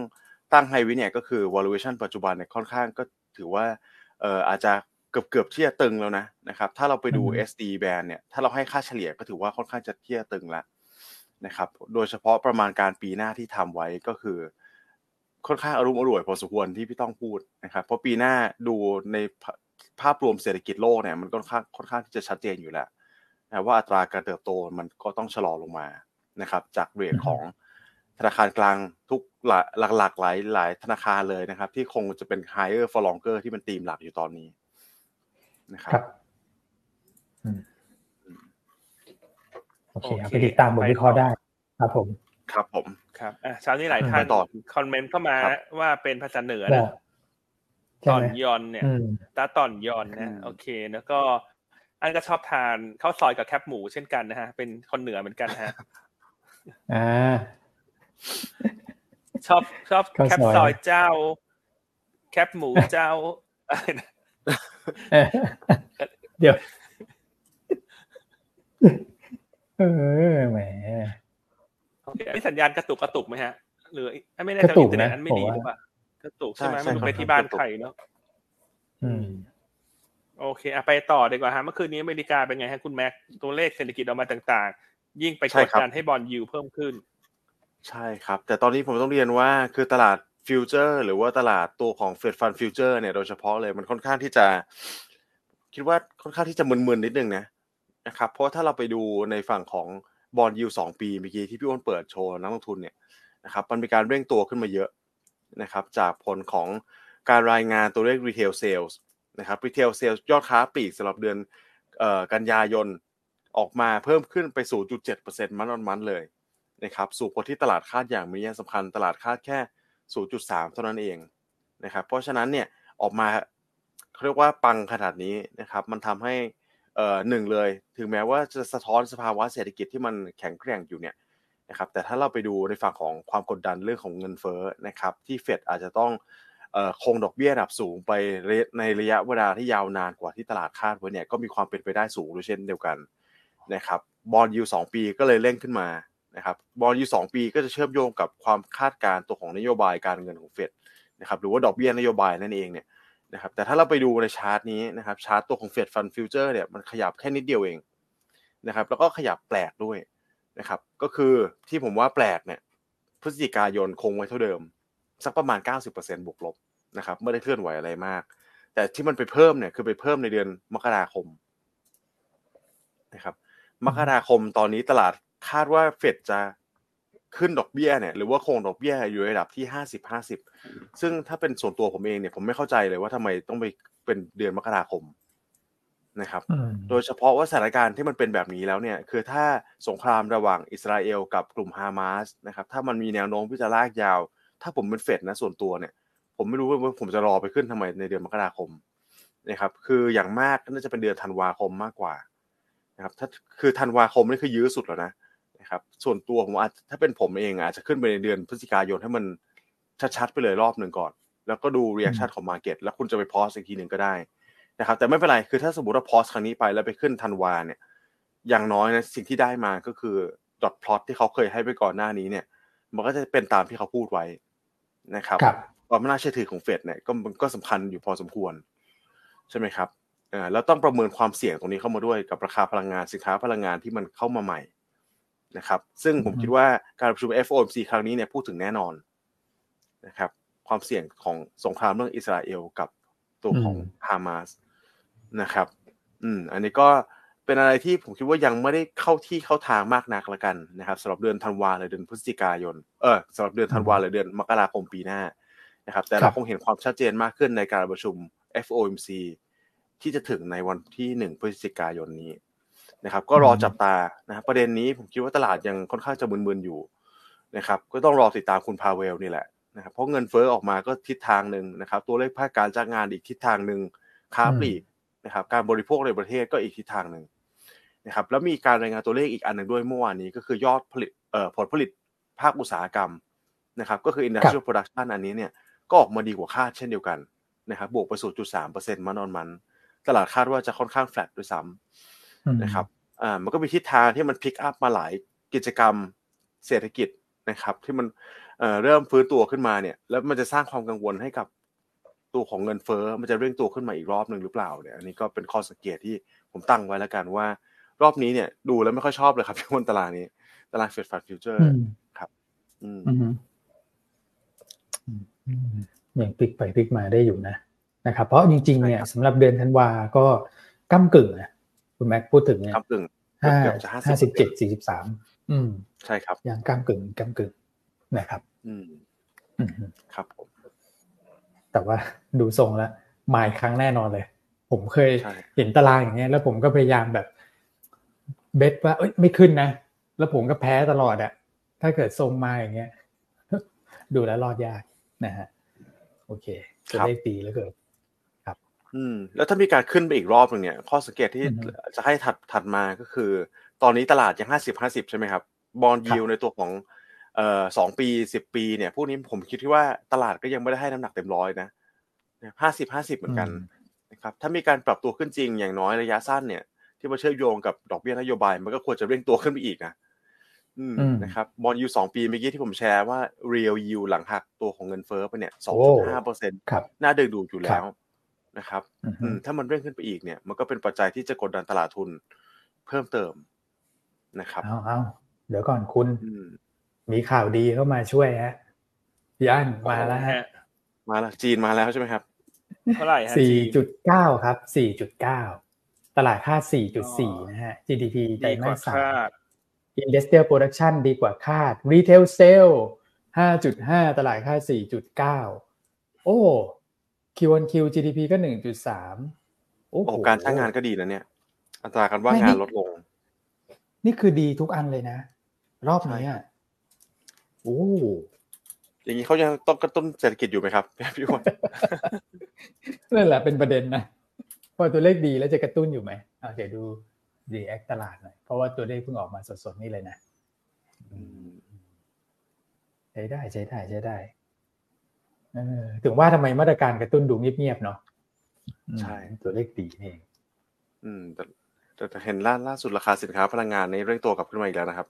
C: ตั้งให้ไวิเนี่ยก็คือ valuation ปัจจุบันเนี่ยค่อนข้างก็ถือว่าเอ่ออาจจะเกือบเกือบที่จะตึงแล้วนะนะครับ ถ้าเราไปดู
A: อืม
C: SD band เนี่ย ถ้าเราให้ค่าเฉลี่ยก็ถือว่าค่อนข้างจะที่จะตึงแล้ว นะครับ โดยเฉพาะประมาณการปีหน้าที่ทำไว้ก็คือ ค่อนข้างอารมณ์อร่วยพอสมควรที่พี่ต้องพูดนะครับ เพราะปีหน้าดูในภาพรวมเศรษฐกิจโลกเนี่ยมันค่อนข้างค่อนข้างที่จะชัดเจนอยู่แล้วนะว่าอัตราการเติบโตมันก็ต้องชะลอลงมานะครับ จากเรทของธนาคารกลางทุกหลายหลากหลายหลายธนาคารเลยนะครับ ที่คงจะเป็น higher for longer ที่เป็นธีมหลักอยู่ตอนนี้นะครั
A: ครับ โอเค
B: โอเค
A: เอาไปติดตามบทวิเคราะห์ได้ ครับผม
C: ครับผม
B: ครับอะเช้านี้หลายท่าน
C: ไปต่อ
B: คอมเมนต์เข้ามา
C: ครับ
B: ว่าเป็นภาษาเหนือ
A: ได้
B: นะ
A: ใช่
B: ตอน
A: ไหม
B: ยอนเนี่ย
A: อืม
B: ตาตอนยอนนะโอเค แล้วก็ อันก็ชอบทานข้าวซอยกับแคบหมูเช่นกันนะฮะ เป็นคนเหนือเหมือนกันฮะ
A: อ่า
B: ชอบชอบ
A: ข้าว
B: แคบ
A: ซอย
B: ซอยเจ้า แคบหมูเจ้าอะไรนะ
A: เออเดี๋ยว เออแหม
B: โอเคนี่สัญญาณกระตุกกระตุกไหมฮะ หรือไม่แน่
A: ก
B: ใจ
A: ระตุ
B: ว่ากอินเทอร์เน็ต
A: นะ
B: อันไม่ดี
A: ผมว่า
B: หรือเปล่ากระตุกใช่ไหม
C: ใช่
B: ไม่รู้
C: ใช่
B: ไปที่บ้าน
C: กระตุก
B: ใครเนาะ
A: อืม
B: โอเคอะไปต่อดีกว่าฮะเมื่อคืนนี้อเมริกาเป็นไงฮะคุณแม็กตัวเลขเศรษฐกิจออกมาต่าง ๆ ยิ่งไป
C: ใช่
B: กด
C: ครับ
B: ดันให้ bond yield เพิ่มขึ้น
C: ใช่ครับ แต่ตอนนี้ผมต้องเรียนว่าคือตลาด future หรือว่าตลาดตัวของ Fed Fund Future เนี่ยโดยเฉพาะเลยมันค่อนข้างที่จะ คิดว่าค่อนข้างที่จะมึนๆนิดนึงนะ นะครับเพราะถ้าเราไปดูในฝั่งของบอลยูสองปีเมื่อกี้ที่พี่อ้นเปิดโชว์นักลงทุนเนี่ยนะครับมันมีการเร่งตัวขึ้นมาเยอะนะครับจากผลของการรายงานตัวเลข retail sales นะครับ retail sales ยอดค้าปลีกสำหรับเดือนออกันยายนออกมาเพิ่มขึ้นไป 0.7%มันออนมันเลยนะครับสู่ผลที่ตลาดคาดอย่างมีนัยสำคัญตลาดคาดแค่ 0.3 เท่านั้นเองนะครับเพราะฉะนั้นเนี่ยออกมาเขาเรียกว่าปังขนาดนี้นะครับมันทำให้ หนึ่งเลย ถึงแม้ว่าจะสะท้อนสภาวะเศรษฐกิจที่มันแข็งแกร่งอยู่เนี่ยนะครับแต่ถ้าเราไปดูในฝั่งของความกดดันเรื่องของเงินเฟ้อนะครับที่เฟดอาจจะต้องเอ่อคงดอกเบี้ยระดับสูงไปในระยะเวลาที่ยาวนานกว่าที่ตลาดคาดไว้เนี่ยก็มีความเป็นไปได้สูงด้วยเช่นเดียวกันนะครับบอลยูสองปีก็เลยเร่งขึ้นมานะครับบอลยูสองปีก็จะเชื่อมโยงกับความคาดการณ์ตัวของนโยบายการเงินของเฟดนะครับหรือว่าดอกเบี้ยนโยบายนั่นเองเนี่ย นะครับแต่ถ้าเราไปดูในชาร์ตนี้นะครับชาร์ตตัวของ Fed Fund Future เนี่ยมันขยับแค่นิดเดียวเองนะครับแล้วก็ขยับแปลกด้วยนะครับก็คือที่ผมว่าแปลกเนี่ยพฤศจิกายนคงไว้เท่าเดิม สักประมาณ 90%บวกลบนะครับไม่ได้เคลื่อนไหวอะไรมาก แต่ที่มันไปเพิ่มเนี่ยคือไปเพิ่มในเดือนมกราคมนะครับมกราคมตอนนี้ตลาดคาดว่าเฟดจะ ขึ้นดอกเบี้ยเนี่ยหรือว่าคงดอกเบี้ยอยู่ระดับที่ห้าสิบห้าสิบซึ่งถ้าเป็นส่วนตัวผมเองเนี่ยผมไม่เข้าใจเลยว่าทำไมต้องไปเป็นเดือนมกราคมนะครับ โดยเฉพาะว่าสถานการณ์ที่มันเป็นแบบนี้แล้วเนี่ย คือถ้าสงครามระหว่างอิสราเอลกับกลุ่มฮามาสนะครับ ถ้ามันมีแนวโน้มที่จะลากยาว ถ้าผมเป็นเฟดนะส่วนตัวเนี่ย ผมไม่รู้ว่าผมจะรอไปขึ้นทำไมในเดือนมกราคมนะครับ คืออย่างมากน่าจะเป็นเดือนธันวาคมมากกว่านะครับ ถ้าคือธันวาคมนี่คือยื้อสุดแล้วนะนะ ครับ ส่วนตัวผมอาจถ้าเป็นผมเองอาจจะขึ้นไปในเดือนพฤศจิกายนให้มันชัดๆไปเลยรอบหนึ่งก่อน แล้วก็ดู reaction ของ market แล้วคุณจะไป pause อีกทีหนึ่งก็ได้นะครับ แต่ไม่เป็นไรคือถ้าสมมติว่า pause ครั้งนี้ไปแล้วไปขึ้นธันวาเนี่ย อย่างน้อยนะสิ่งที่ได้มาก็คือ dot plot ที่เขาเคยให้ไปก่อนหน้านี้เนี่ย มันก็จะเป็นตามที่เขาพูดไว้นะครับความน่าเชื่อถือของเฟดเนี่ยก็ก็สำคัญอยู่พอสมควร ใช่ไหมครับอ่าแล้วต้องประเมินความเสี่ยงตรงนี้เข้ามาด้วยกับราคาพลังงานสินค้าพลังงานที่มันเข้ามาใหม่ นะครับซึ่งผมคิดว่าการประชุม FOMC ครั้งนี้เนี่ยพูดถึงแน่นอนนะครับความเสี่ยงของสงครามเรื่องอิสราเอลกับตัวของฮามาสนะครับ อืม อันนี้ก็เป็นอะไรที่ผมคิดว่ายังไม่ได้เข้าที่เข้าทางมากนักละกันนะครับสำหรับเดือนธันวาหรือเดือนพฤศจิกายน เออสำหรับเดือนธันวาหรือเดือนมกราคมปีหน้านะครับ แต่เราคงเห็นความชัดเจนมากขึ้นในการประชุม FOMC ที่จะถึงในวันที่หนึ่งพฤศจิกายนนี้ นะครับ ก็รอจับตานะครับประเด็นนี้ผมคิดว่าตลาดยังค่อนข้างจะมึนๆอยู่นะครับ ก็ต้องรอติดตามคุณพาเวลนี่แหละนะครับเพราะเงินเฟ้อออกมาก็ทิศทางหนึ่งนะครับ ตัวเลขภาคการจ้างงานอีกทิศทางหนึ่งค้าปลีกนะครับ การบริโภคในประเทศก็อีกทิศทางหนึ่งนะครับ แล้วมีการรายงานตัวเลขอีกอันหนึ่งด้วยเมื่อวานนี้ก็คือยอดผลิตเอ่อผลผลิตภาคอุตสาหกรรมนะครับ ก็คือ industrial production อันนี้เนี่ยก็ออกมาดีกว่าคาดเช่นเดียวกันนะครับ บวกไป0.3% month on month ตลาดคาดว่าจะค่อนข้างแฟลตด้วยซ้ำ นะครับอ่ามันก็มีทิศทางที่มัน pick up มาหลายกิจกรรมเศรษฐกิจนะครับ ที่มันเอ่อเริ่มฟื้นตัวขึ้นมาเนี่ย แล้วมันจะสร้างความกังวลให้กับตัวของเงินเฟ้อมันจะเร่งตัวขึ้นมาอีกรอบหนึ่งหรือเปล่าเนี่ยอันนี้ก็เป็นข้อสังเกตที่ผมตั้งไว้แล้วกันว่า รอบนี้เนี่ย ดูแล้วไม่ค่อยชอบเลยครับที่บนตารางนี้ตารางเฟดฟันฟิวเจอร์ครับ อืม
A: อย่างพลิกไปพลิกมาได้อยู่นะนะครับ เพราะจริง ๆ เนี่ยสำหรับเดือนธันวาก็ก้ากึ่งนะ คุณแม็กพูดถึงเนี่ย
C: ก้ากึ่ง
A: ห้าห้าสิบเจ็ดสี่สิบสามอืม
C: ใช่ครับ
A: อย่างก้ากึ่งก้ากึ่งนะครับ
C: อืม
A: อืม
C: ครับผม
A: แต่ว่าดูทรงแล้วมาอีกครั้งแน่นอนเลย ผมเคย
C: ใช่
A: เห็นตารางอย่างเงี้ย แล้วผมก็พยายามแบบ เบสว่า เอ้ยไม่ขึ้นนะ แล้วผมก็แพ้ตลอดอะถ้าเกิดทรงมาอย่างเงี้ย ดูแล้วรอดยากนะฮะโอเคจะเลขดีแล้วเกิด
C: อืมแล้วถ้ามีการขึ้นไปอีกรอบหนึ่งเนี่ย ข้อสังเกตที่
A: อือฮึ
C: จะให้ถัดถัดมาก็คือ ตอนนี้ตลาดยังห้าสิบห้าสิบใช่ไหมครับ บอลยิวในตัวของเอ่อสองปีสิบปีเนี่ยพวกนี้ผมคิดที่ว่าตลาดก็ยังไม่ได้ให้น้ำหนักเต็มร้อยนะห้าสิบห้าสิบเหมือนกันนะครับถ้ามีการปรับตัวขึ้นจริงอย่างน้อยระยะสั้นเนี่ย ที่มาเชื่อมโยงกับดอกเบี้ยนโยบาย มันก็ควรจะเร่งตัวขึ้นไปอีกนะอืม
A: อืม
C: นะครับบอลยูสองปีเมื่อกี้ที่ผมแชร์ว่า real yield หลังหักตัวของเงินเฟ้อไปเนี่ยสองจุดห้าเปอร์เซ็นต์
A: ครับ
C: น่าดึงดูดอยู่แล้ว นะครับ
A: อือฮึ
C: อืมถ้ามันเร่งขึ้นไปอีกเนี่ย มันก็เป็นปัจจัยที่จะกดดันตลาดทุนเพิ่มเติมนะครับ
A: เอาเอาเดี๋ยวก่อนคุณ
C: อืม
A: มีข่าวดีเข้ามาช่วยฮะพี่อันมาแล้วฮะ
C: มาแล้วจีนมาแล้วใช่ไหมครับ
B: เท่าไหร่ฮะ
A: สี่
B: จีน
A: จุดเก้าครับสี่จุดเก้าตลาดค่าสี่จุดสี่นะฮะ GDP ไตร
B: ดีก
A: มา
B: ว่า
A: สสาม
B: คาด
A: Industrial Production ดีกว่าคาด Retail Sale ห้าจุดห้าตลาดค่าสี่จุด เก้าโอ้ Q1Q GDP ก็หนึ่งจุดสามโอ้โห
C: โอ้การจ้างงานก็ดีนะเนี่ย อัตราการว่างงานลดลง
A: นี่คือดีทุกอันเลยนะ รอบนี้อะโอ้
C: อย่างนี้เขายังต้องกระตุ้นเศรษฐกิจอยู่ไหมครับพี่อ้วน
A: นั่นแหละเป็นประเด็นนะพอตัวเลขดีแล้วจะกระตุ้นอยู่ไหมอ่าเดี๋ยวดูดีแอคตลาดหน่อยเพราะว่าตัวเลขเพิ่งออกมาสดๆนี่เลยนะใช้ได้ใช้ได้ใช้ได้เออ ถึงว่าทำไมมาตรการกระตุ้นดูเงียบๆเนาะ
C: ใช่
A: อืมตัวเลขดีนี่เอง
C: อืมแต่แต่แต่เห็นล่าล่าสุดราคาสินค้าพลังงานนี่เร่งตัวกลับขึ้นมาอีกแล้วนะครับ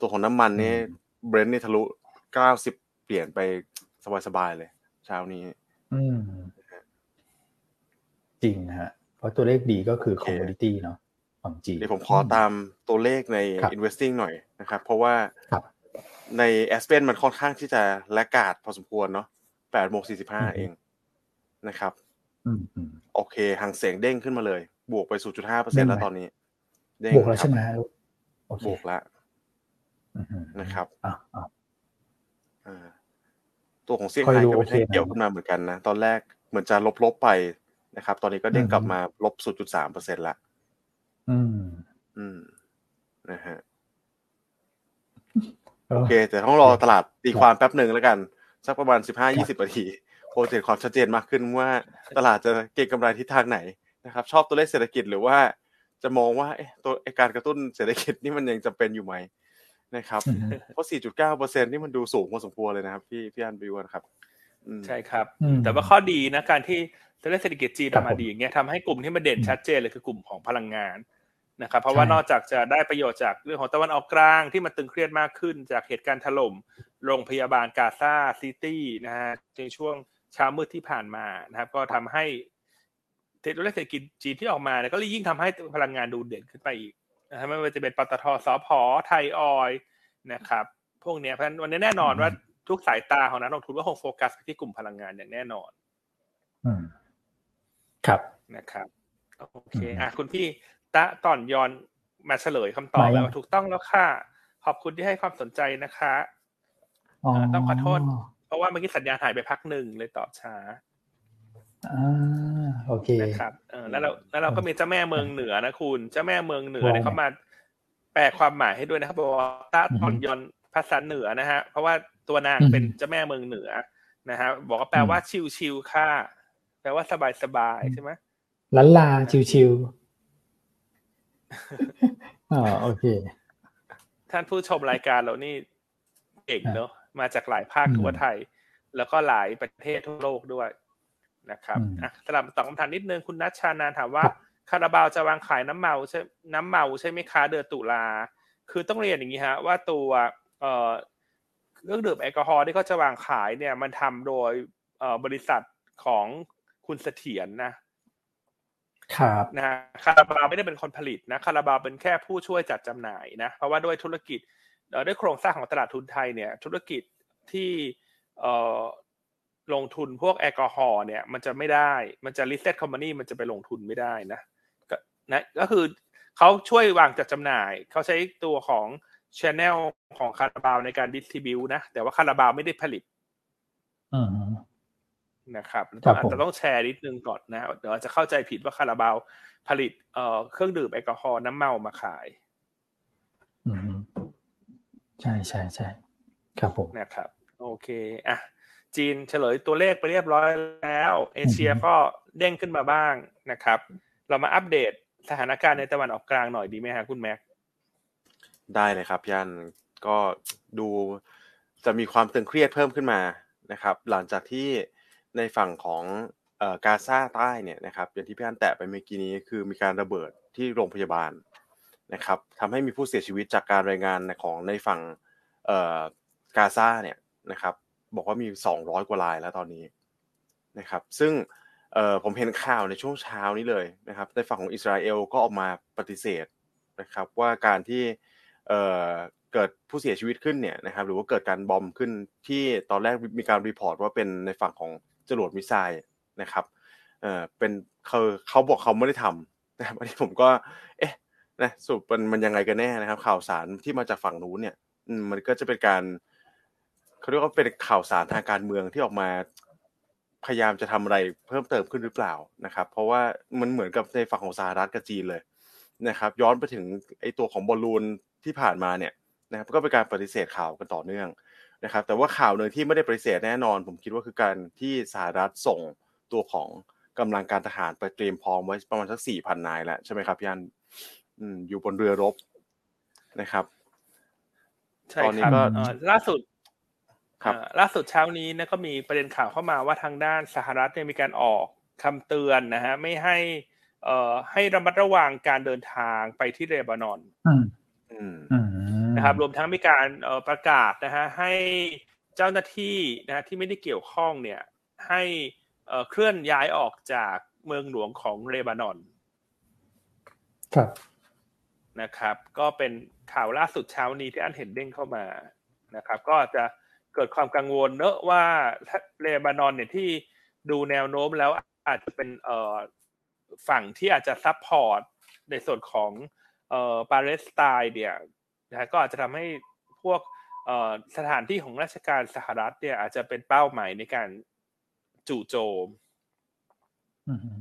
C: ตัวของน้ำมันนี่ Brent นี่ทะลุเก้าสิบเหรียญไปสบายๆเลย เช้านี้
A: อืมจริงนะฮะ เพราะตัวเลขดีก็คือ
C: โอเค
A: commodity เนาะของจีน
C: เดี๋ยวผมขอตามตัวเลขใน
A: ครับ
C: investing หน่อยนะครับ เพราะว่า
A: ครับ
C: ใน a s p e n มันค่อนข้างที่จะแลกกาดพอสมควรเนาะ แปดโมงสี่สิบห้า
A: อืม
C: เองนะครับ
A: อืมอืม
C: โอเคหางเสียงเด้งขึ้นมาเลย บวกไป0.5เปอร์
A: เด้
C: เซ็น
A: ง
C: ต์
A: ไหม
C: แล้วตอนนี้เด้ง
A: บวกแล้ว
C: ค
A: ใช่
C: รับ
A: ไหมลูกโอเค
C: บวกแล้ว
A: อืม
C: นะครับ
A: อ่าอ่า
C: อ่าตัวของเซี่ยง
A: คอย
C: ไฮ้
A: ดู
C: ก็ไม่ใช่
A: โอเคนะ
C: เกี่ยวขึ้นมาเหมือนกันนะ ตอนแรกเหมือนจะลบๆไปนะครับ ตอนนี้ก็เด้ง
A: อืม
C: กลับมาลบ0.3เปอร์เซ็นต์ละ
A: อืม
C: อืมนะฮะ
A: โอ
C: โอ
A: เค
C: เคแต่ต้องรอตลาดตีความแป๊บหนึ่งแล้วกัน สักประมาณ15-20นาทีโปรเจกต์ความชัดเจนมากขึ้นว่าตลาดจะเก็งกำไรทิศทางไหนนะครับ ชอบตัวเลขเศรษฐกิจหรือว่าจะมองว่าเอ๊ะตัวไอ้การกระตุ้นเศรษฐกิจนี่มันยังจำเป็นอยู่ไหมนะครับ
A: อืม
C: เพราะ 4.9เปอร์เซ็นนี่มันดูสูงพอสมควรเลยนะครับ พี่พี่อันบิวนะครับอืม
B: ใช่ครับ
A: อืม
B: แต่ว่าข้อดีนะการที่ตัวเลขเศรษฐกิจจีน
A: ครั
B: อบอกมาดีอย่างเงี้ยทำให้กลุ่มที่มันเด่น
A: อืม
B: ชัดเจนเลยคือกลุ่มของพลังงานนะครับ เพราะว่า
A: ใช่
B: นอกจากจะได้ประโยชน์จากเรื่องของตะวันออกกลางที่มันตึงเครียดมากขึ้นจากเหตุการณ์ถล่ม โรงพยาบาลกาซาซิตี้นะฮะในช่วงเช้ามืดที่ผ่านมานะครับ ก็ทำให้ตัวเลขเศรษฐกิจจีนที่ออกมาเนี่ยก็เลยยิ่งทำให้พลังงานดูเด่นขึ้นไปอีกนะฮะไม่ว่าจะเป็นปตทสพไทยออยล์นะครับ พวกเนี้ยเพราะฉะนั้นวันนี้แน่นอนว่าทุกสายตาของนักลงทุนก็คงโฟกัสไปที่กลุ่มพลังงานอย่างแน่นอน
A: อืมครับ
B: นะครับโอเค
A: อืม
B: อะคุณพี่ตะต่อนยอนมาเฉลยคำตอบ
A: มายัง
B: แล้วว่าถูกต้องแล้วค่ะ ขอบคุณที่ให้ความสนใจนะคะ
A: อ๋อ
B: ต้องขอโทษ เพราะว่าเมื่อกี้สัญญาณหายไปพักหนึ่งเลยตอบช้า
A: อ่าโอเค
B: นะครับเออแล้วเราแล้วเราก็มีเจ้าแม่เมืองเหนือนะคุณ เจ้าแม่เมืองเหนือ
A: ว่า
B: เนี่ยเขามา แปลความหมายให้ด้วยนะครับบอกว่าตะต่อนยอนภาษาเหนือนะฮะ เพราะว่าตัวนาง
A: อืม
B: เป็นเจ้าแม่เมืองเหนือนะฮะบอกว่าแปลว่าชิวๆค่ะ แปลว่าสบายๆใช่ไหม
A: ลันลาชิวๆอ๋อโอเค
B: ท่านผู้ชมรายการเรานี่เก่งเนอะ มาจากหลายภาค
A: อืม
B: ทั่วไทย แล้วก็หลายประเทศทั่วโลกด้วยนะครับ
A: อืม
B: อะสลับตอบคำถามนิดนึงคุณนัชชานานถามว่า
A: ครับ
B: คาราบาวจะวางขายน้ำเมาใช่น้ำเมาใช่ไหมคะเดือนตุลาคือต้องเรียนอย่างนี้ฮะว่าตัวเอ่อเครื่องดื่มแอลกอฮอล์ที่เขาจะวางขายเนี่ย มันทำโดยเอ่อบริษัทของคุณเสถียรนะ
A: ครับ
B: นะฮะคาราบาวไม่ได้เป็นคนผลิตนะคาราบาวเป็นแค่ผู้ช่วยจัดจำหน่ายนะ เพราะว่าด้วยธุรกิจเอ่อ ด้วยโครงสร้างของตลาดทุนไทยเนี่ยธุรกิจที่เอ่อลงทุนพวกแอลกอฮอล์เนี่ยมันจะไม่ได้มันจะ listed company มันจะไปลงทุนไม่ได้นะก็นะก็คือเขาช่วยวางจัดจำหน่าย เขาใช้ตัวของ channel ของคาราบาวในการ distribute นะ แต่ว่าคาราบาวไม่ได้ผลิต
A: อืม
B: นะครับ
A: ครับ
B: อาจ
A: ผม
B: จะต้องแชร์นิดนึงก่อนนะ เดี๋ยวอาจจะเข้าใจผิดว่าคาราบาวผลิตเอ่อเครื่องดื่มแอลกอฮอล์น้ำเมามาขาย
A: อืม ใช่ใช่ใช่ครับผม
B: นะครับ โอเคอะจีนเฉลยตัวเลขไปเรียบร้อยแล้ว เอเชีย
A: อือฮึ
B: ก็เด้งขึ้นมาบ้างนะครับ เรามาอัปเดตสถานการณ์ในตะวันออกกลางหน่อยดีไหมฮะคุณแม็ก
C: ได้เลยครับย่านก็ดูจะมีความตึงเครียดเพิ่มขึ้นมานะครับ หลังจากที่ในฝั่งของเอ่อกาซาใต้เนี่ยนะครับอย่างที่พี่อันแตะไปเมื่อกี้นี้คือมีการระเบิดที่โรงพยาบาล นะครับทำให้มีผู้เสียชีวิตจากการรายงานของในฝั่งกาซาเนี่ยนะครับบอกว่ามี 200 กว่ารายแล้วตอนนี้นะครับซึ่งผมเห็นข่าวในช่วงเช้านี้เลยนะครับในฝั่งของอิสราเอลก็ออกมาปฏิเสธนะครับว่าการที่เเกิดผู้เสียชีวิตขึ้นเนี่ยนะครับหรือว่าเกิดการ bomb ขึ้นที่ตอนแรกมีการ report ว่าเป็นในฝั่งของจรวด missile นะครับเออเป็นเขาเขาบอกเขาไม่ได้ทำนะครับอันนี้ผมก็เอ๊ะ นะสุปมันมันยังไงกันแน่นะครับ ข่าวสารที่มาจากฝั่งนู้นเนี่ยมันก็จะเป็นการเขาเรียกว่าเป็นข่าวสารทางการเมืองที่ออกมาพยายามจะทำอะไรเพิ่มเติมขึ้นหรือเปล่านะครับ เพราะว่ามันเหมือนกับในฝั่งของสหรัฐกับจีนเลยนะครับ ย้อนไปถึงไอตัวของบอลลูนที่ผ่านมาเนี่ยนะครับก็เป็นการปฏิเสธข่าวกันต่อเนื่องนะครับ แต่ว่าข่าวหนึ่งที่ไม่ได้ปฏิเสธแน่นอน ผมคิดว่าคือการที่สหรัฐส่งตัวของกำลังการทหารไปเตรียมพร้อมไว้ประมาณสักสี่พันนายแล้วใช่ไหมครับพี่อัน อืมอยู่บนเรือรบนะครับ
B: ใช่
C: ตอนนี้
B: ครับ
C: ก็
B: เอ่อล่าสุด
C: ครับ
B: เอ่อล่าสุดเช้านี้นะก็มีประเด็นข่าวเข้ามาว่าทางด้านสหรัฐเนี่ยมีการออกคำเตือนนะฮะไม่ให้เอ่อให้ระมัดระวังการเดินทางไปที่เลบานอน
A: อืม
C: อืม
A: อืม
B: นะครับรวมทั้งมีการเอ่อประกาศนะฮะให้เจ้าหน้าที่นะฮะที่ไม่ได้เกี่ยวข้องเนี่ยให้เอ่อเคลื่อนย้ายออกจากเมืองหลวงของเลบานอน
A: ครับ
B: นะครับ ก็เป็นข่าวล่าสุดเช้านี้ที่อันเห็นเด้งเข้ามานะครับ ก็จะเกิดความกังวลเนอะว่าถ้าเลบานอนเนี่ยที่ดูแนวโน้มแล้วอาจจะเป็นเอ่อฝั่งที่อาจจะ support ในส่วนของเอ่อปาเลสไตน์เนี่ยนะฮะก็อาจจะทำให้พวกเอ่อสถานที่ของราชการสหรัฐเนี่ยอาจจะเป็นเป้าหมายในการจู่โจม
A: อืม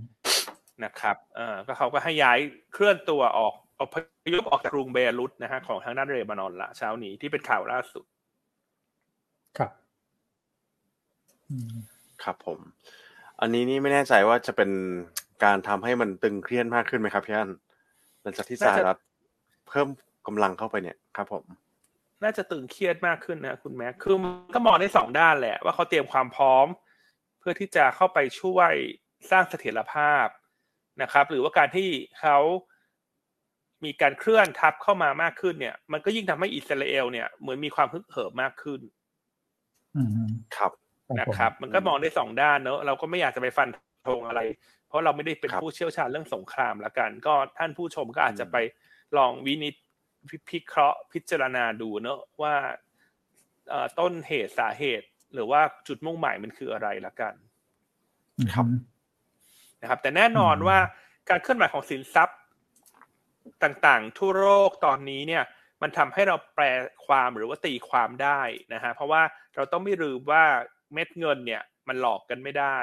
B: นะครับเอ่อก็เขาก็ให้ย้ายเคลื่อนตัวออก อพยพออกจากกรุงเบรุตนะฮะของทางด้านเลบานอนละเช้านี้ที่เป็นข่าวล่าสุด
A: ครับอืม
C: ครับผม อันนี้นี่ไม่แน่ใจว่าจะเป็นการทำให้มันตึงเครียดมากขึ้นไหมครับพี่อันหลังจากที่สหรัฐเพิ่มกำลังเข้าไปเนี่ยครับผม
B: น่าจะตึงเครียดมากขึ้นนะคุณแม็กคือมันก็มองได้สองด้านแหละ ว่าเขาเตรียมความพร้อม เพื่อที่จะเข้าไปช่วยสร้างเสถียรภาพนะครับ หรือว่าการที่เขา มีการเคลื่อนทัพเข้ามามากขึ้นเนี่ย มันก็ยิ่งทำให้อิสราเอลเนี่ยเหมือนมีความฮึกเหิมมากขึ้น
A: อืม
C: ครับ
B: นะครับ มันก็มองได้สองด้านเนอะเราก็ไม่อยากจะไปฟันธงอะไร เพราะเราไม่ได้เป็น
C: ครับ
B: ผู้เชี่ยวชาญเรื่องสงครามละกัน ก็ท่านผู้ชมก็อาจจะไปลองวินิจพิเคราะห์พิจารณาดูเนอะว่าเอ่อต้นเหตุสาเหตุ หรือว่าจุดมุ่งหมายมันคืออะไรละกัน
C: ครับ
B: นะครับ แต่แน่นอน
A: อืม
B: ว่าการเคลื่อนไหวของสินทรัพย์ ต่างๆ ทั่วโลกตอนนี้เนี่ยมันทำให้เราแปลความหรือว่าตีความได้นะฮะเพราะว่าเราต้องไม่ลืมว่าเม็ดเงินเนี่ยมันหลอกกันไม่ได้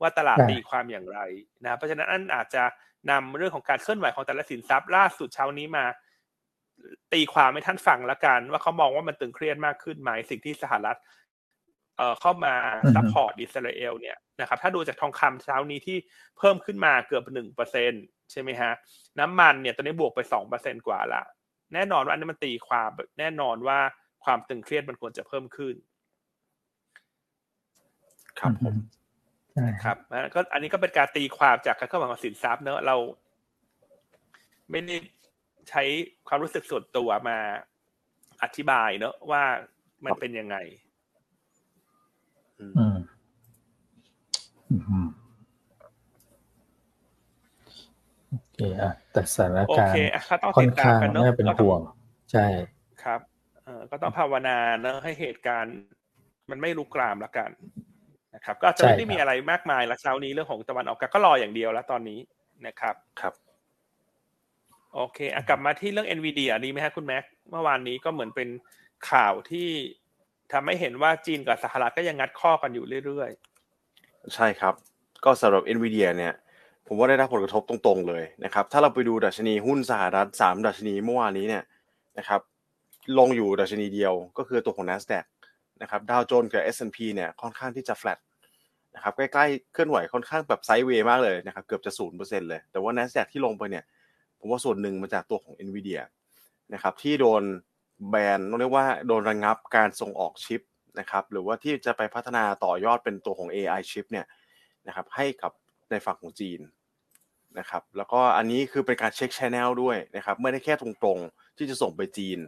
B: ว่าตลาด
A: ใช่
B: ตีความอย่างไรนะเพราะฉะนั้นอันอาจจะนำเรื่องของการเคลื่อนไหวของแต่ละสินทรัพย์ล่าสุดเช้านี้มา ตีความให้ท่านฟังละกัน ว่าเขามองว่ามันตึงเครียดมากขึ้นไหมสิ่งที่สหรัฐเอ่อเข้ามา
A: อือฮึ
B: ซัพพอร์ตอิสราเอลเนี่ยนะครับถ้าดูจากทองคำเช้านี้ที่เพิ่มขึ้นมาเกือบหนึ่งเปอร์เซ็น ใช่ไหมฮะ น้ำมันเนี่ยตอนนี้บวกไปสองเปอร์เซ็นกว่าละ แน่นอนว่าอันนี้มันตีความแน่นอนว่าความตึงเครียดมันควรจะเพิ่มขึ้น
C: ครับผม
A: ใช่
B: ครับนะก็อันนี้ก็เป็นการตีความจากการเข้ามาของสินทรัพย์เนอะเรา ไม่ได้ใช้ความรู้สึกส่วนตัวมาอธิบายเนอะว่ามันเป็นยังไง
C: อืม
A: อืมอืมโอ เคอะแต่สถาน
B: โอ
A: การ
B: เค
A: ณ์
B: อะก็ต้อง
A: ค่อ
B: ติ
A: น
B: ดตาม
A: ข้าง
B: กันเนอะ
A: น่าเป็น
B: ก็ต้อง
A: ห่วง ใช่
B: ครับเออก็ต้องภาวนาเนอะให้เหตุการณ์ มันไม่ลุกลามละกันนะครับ ก็จะ
A: ใช่
B: ไม่ได้
A: ครับ
B: มีอะไรมากมายละเช้านี้เรื่องของตะวันออกกลางก็รออย่างเดียวแล้วตอนนี้นะครับ
C: ครับ
B: โอเคอะกลับมาที่เรื่อง NVIDIA ดีไหมฮะคุณแม็กเมื่อวานนี้ก็เหมือนเป็นข่าวที่ทำให้เห็นว่าจีนกับสหรัฐก็ยังงัดข้อกันอยู่เรื่อย
C: ใช่ครับ ก็สำหรับ NVIDIA เนี่ย ผมว่าได้รับผลกระทบตรงๆเลยนะครับ ถ้าเราไปดูดัชนีหุ้นสหรัฐสามดัชนีเมื่อวานนี้เนี่ยนะครับ ลงอยู่ดัชนีเดียวก็คือตัวของ NASDAQ นะครับดาวโจนส์กับ S&P เนี่ยค่อนข้างที่จะ flat นะครับใกล้ๆเคลื่อนไหวค่อนข้างแบบไซด์เวย์มากเลยนะครับเกือบจะศูนย์เปอร์เซ็นต์เลยแต่ว่า NASDAQ ที่ลงไปเนี่ยผมว่าส่วนหนึ่งมาจากตัวของ NVIDIA นะครับที่โดนแบนต้องเรียกว่าโดนระงงับการส่งออกชิปนะครับหรือว่าที่จะไปพัฒนาต่อยอดเป็นตัวของ AI ชิปเนี่ยนะครับให้กับ ในฝั่งของจีนนะครับแล้วก็อันนี้คือเป็นการเช็คชแนลด้วยนะครับไม่ได้แค่ตรงๆที่จะส่งไปจีน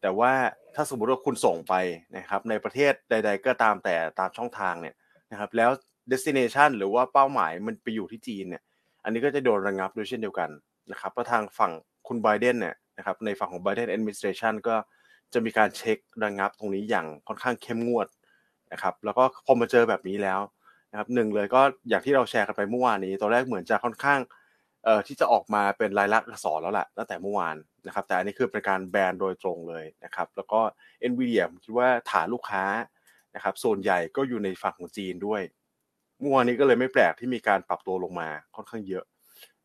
C: แต่ว่าถ้าสมมติว่าคุณส่งไปนะครับในประเทศใด ๆ ก็ตามแต่ตามช่องทางเนี่ยนะครับแล้ว destination หรือว่าเป้าหมายมันไปอยู่ที่จีนเนี่ยอันนี้ก็จะโดนระงงับด้วยเช่นเดียวกันนะครับเพราะทางฝั่งคุณไบเดนเนี่ยนะครับในฝั่งของ Biden administration ก็จะมีการเช็คระงับตรงนี้อย่างค่อนข้างเข้มงวดนะครับแล้วก็พอมาเจอแบบนี้แล้ว นะครับหนึ่งเลยก็อย่างที่เราแชร์กันไปเมื่อวานนี้ตอนแรกเหมือนจะค่อนข้างเอ่อที่จะออกมาเป็นลายลักษณ์อักษรแล้วแหละตั้งแต่เมื่อวานนะครับแต่อันนี้คือเป็นการแบนโดยตรงเลยนะครับแล้วก็ NVIDIA ผมคิดว่าฐานลูกค้านะครับส่วนใหญ่ก็อยู่ในฝั่งของจีนด้วยเมื่อวานนี้ก็เลยไม่แปลกที่มีการปรับตัวลงมาค่อนข้างเยอะ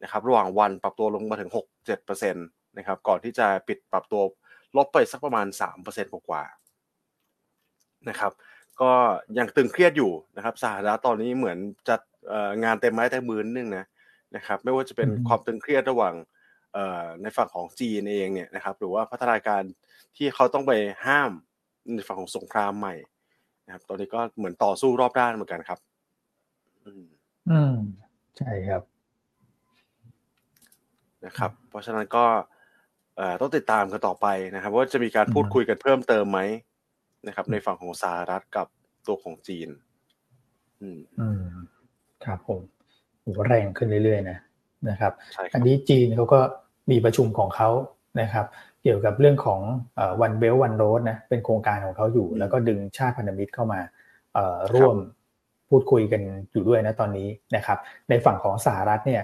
C: นะครับระหว่างวันปรับตัวลงมาถึง 6-7%นะครับก่อนที่จะปิดปรับตัวลบไปสักประมาณ 3%กว่าๆนะครับ ก็ยังตึงเครียดอยู่นะครับสหรัฐตอนนี้เหมือนจะงานเต็มไม้เต็มมือนึงนะนะครับไม่ว่าจะเป็นความตึงเครียดระหว่างในฝั่งของจีนเองเนี่ยนะครับหรือว่าพัฒนาการที่เขาต้องไปห้ามในฝั่งของสงครามใหม่นะครับ ตอนนี้ก็เหมือนต่อสู้รอบด้านเหมือนกันครับ
A: อืมอืมใช่ครับ
C: นะครับ เพราะฉะนั้นก็ต้องติดตามกันต่อไปนะครับ ว่าจะมีการพูดคุยกันเพิ่มเติมไหม นะครับ ในฝั่งของสหรัฐกับตัวของจีน
A: อืมอืมครับผมแรงขึ้นเรื่อยๆนะนะครับ อันนี้จีนเขาก็มีประชุมของเขานะครับ เกี่ยวกับเรื่องของวันเบลวันโรดนะเป็นโครงการของเขาอยู่ แล้วก็ดึงชาติพันธมิตรเข้ามาร่วมพูดคุยกันอยู่ด้วยนะตอนนี้นะครับ ในฝั่งของสหรัฐเนี่ย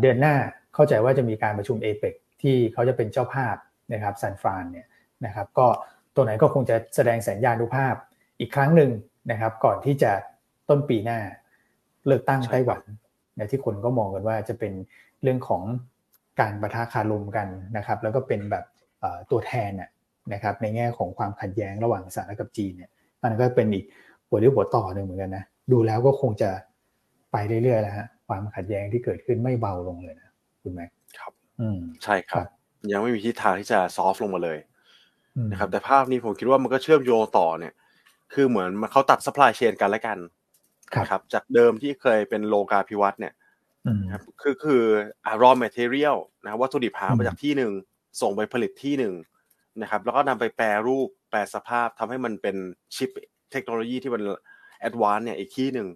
A: เดือนหน้าเข้าใจว่าจะมีการประชุมเอเปที่เขาจะเป็นเจ้าภาพนะครับซันฟรานเนี่ยนะครับ ก็ ตัวไหนก็คงจะแสดงสัญญาณุภาพอีกครั้งหนึ่งนะครับ ก่อนที่จะต้นปีหน้าเลือกตั้งไต้หวันนะที่คนก็มองกันว่าจะเป็นเรื่องของการประทะคารมกันนะครับ แล้วก็เป็นแบบตัวแทนนะครับในแง่ของความขัดแย้งระหว่างสหรัฐกับจีนเนี่ยมันก็เป็นอีกหัวเรี่ยวหัวต่อหนึ่งเหมือนกันนะดูแล้วก็คงจะไปเรื่อยๆแล้วฮะความขัดแย้งที่เกิดขึ้นไม่เบาลงเลยนะคุณแม็ก
C: ครับ อืมใช่ครับ ยังไม่มีทิศทางที่จะ soft ลงมาเลย นะครับ แต่ภาพนี้ผมคิดว่ามันก็เชื่อมโยงต่อเนี่ย คือเหมือนเขาตัด supply chain กันแล้วกันครับ จากเดิมที่เคยเป็นโลกาภิวัตน์เนี่ยครับคือคืออะ raw materialนะวัตถุดิบหามาจากที่หนึ่งส่งไปผลิตที่หนึ่งนะครับ แล้วก็นำไปแปรรูปแปรสภาพทำให้มันเป็นชิปเทคโนโลยีที่มัน advance เนี่ยอีกที่หนึ่ง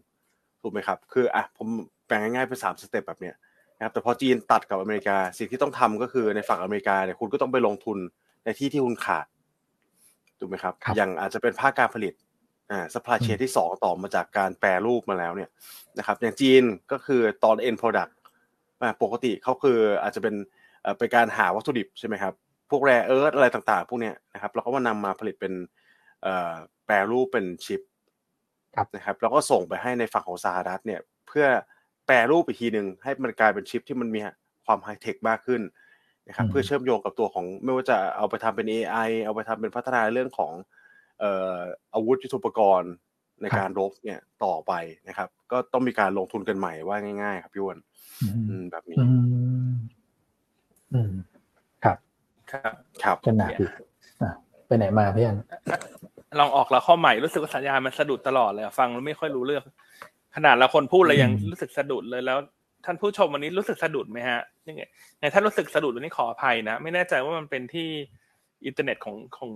C: ถูกไหมครับ คืออะผมแบ่งง่ายๆเป็นสาม step แบบเนี้ยนะครับแต่พอจีนตัดกับอเมริกาสิ่งที่ต้องทำก็คือในฝั่งอเมริกาเนี่ยคุณก็ต้องไปลงทุน ในที่ที่คุณขาดถูกไหมครับอย่างอาจจะเป็นภาคการผลิตอ่า supply chain ที่สองต่อมาจากการแปรรูปมาแล้วเนี่ยนะครับอย่างจีนก็คือตอน end product ปกติเขาคืออาจจะเป็นเป็นการหาวัตถุดิบใช่ไหมครับ พวกแร่เอิร์ธอะไรต่างๆ พวกเนี้ยนะครับแล้วก็มานำมาผลิตเป็นแปรรูปเป็นชิปนะครับแล้วก็ส่งไปให้ในฝั่งของสหรัฐเนี่ยเพื่อแปรรูปอีกทีหนึ่งให้มันกลายเป็นชิปที่มันมีความไฮเทคมากขึ้น นะครับเพื่อเชื่อมโยงกับตัวของไม่ว่าจะเอาไปทำเป็น AI เอาไปทำเป็นพัฒนาเรื่องของเอ่ออาวุธยุทโธปกรณ์ในการรบเนี่ยต่อไปนะครับ ก็ต้องมีการลงทุนกันใหม่ว่าง่าย ๆ ครับพี่ว
A: น
C: แบบนี้
A: อืมครับ
B: ครับ
C: ครับ
A: ก็หนักอีกไปไหนมาพี่อัน
B: ลองออกแล้วข้อใหม่รู้สึกว่าสัญญาณมันสะดุดตลอดเลยฟังแล้วไม่ค่อยรู้เรื่อง ขนาดเราคนพูดเลยยังรู้สึกสะดุดเลยแล้ว ท่านผู้ชมวันนี้รู้สึกสะดุดไหมฮะยังไงในท่านรู้สึกสะดุดวันนี้ขออภัยนะ ไม่แน่ใจว่ามันเป็นที่อินเทอร์เน็ตของของ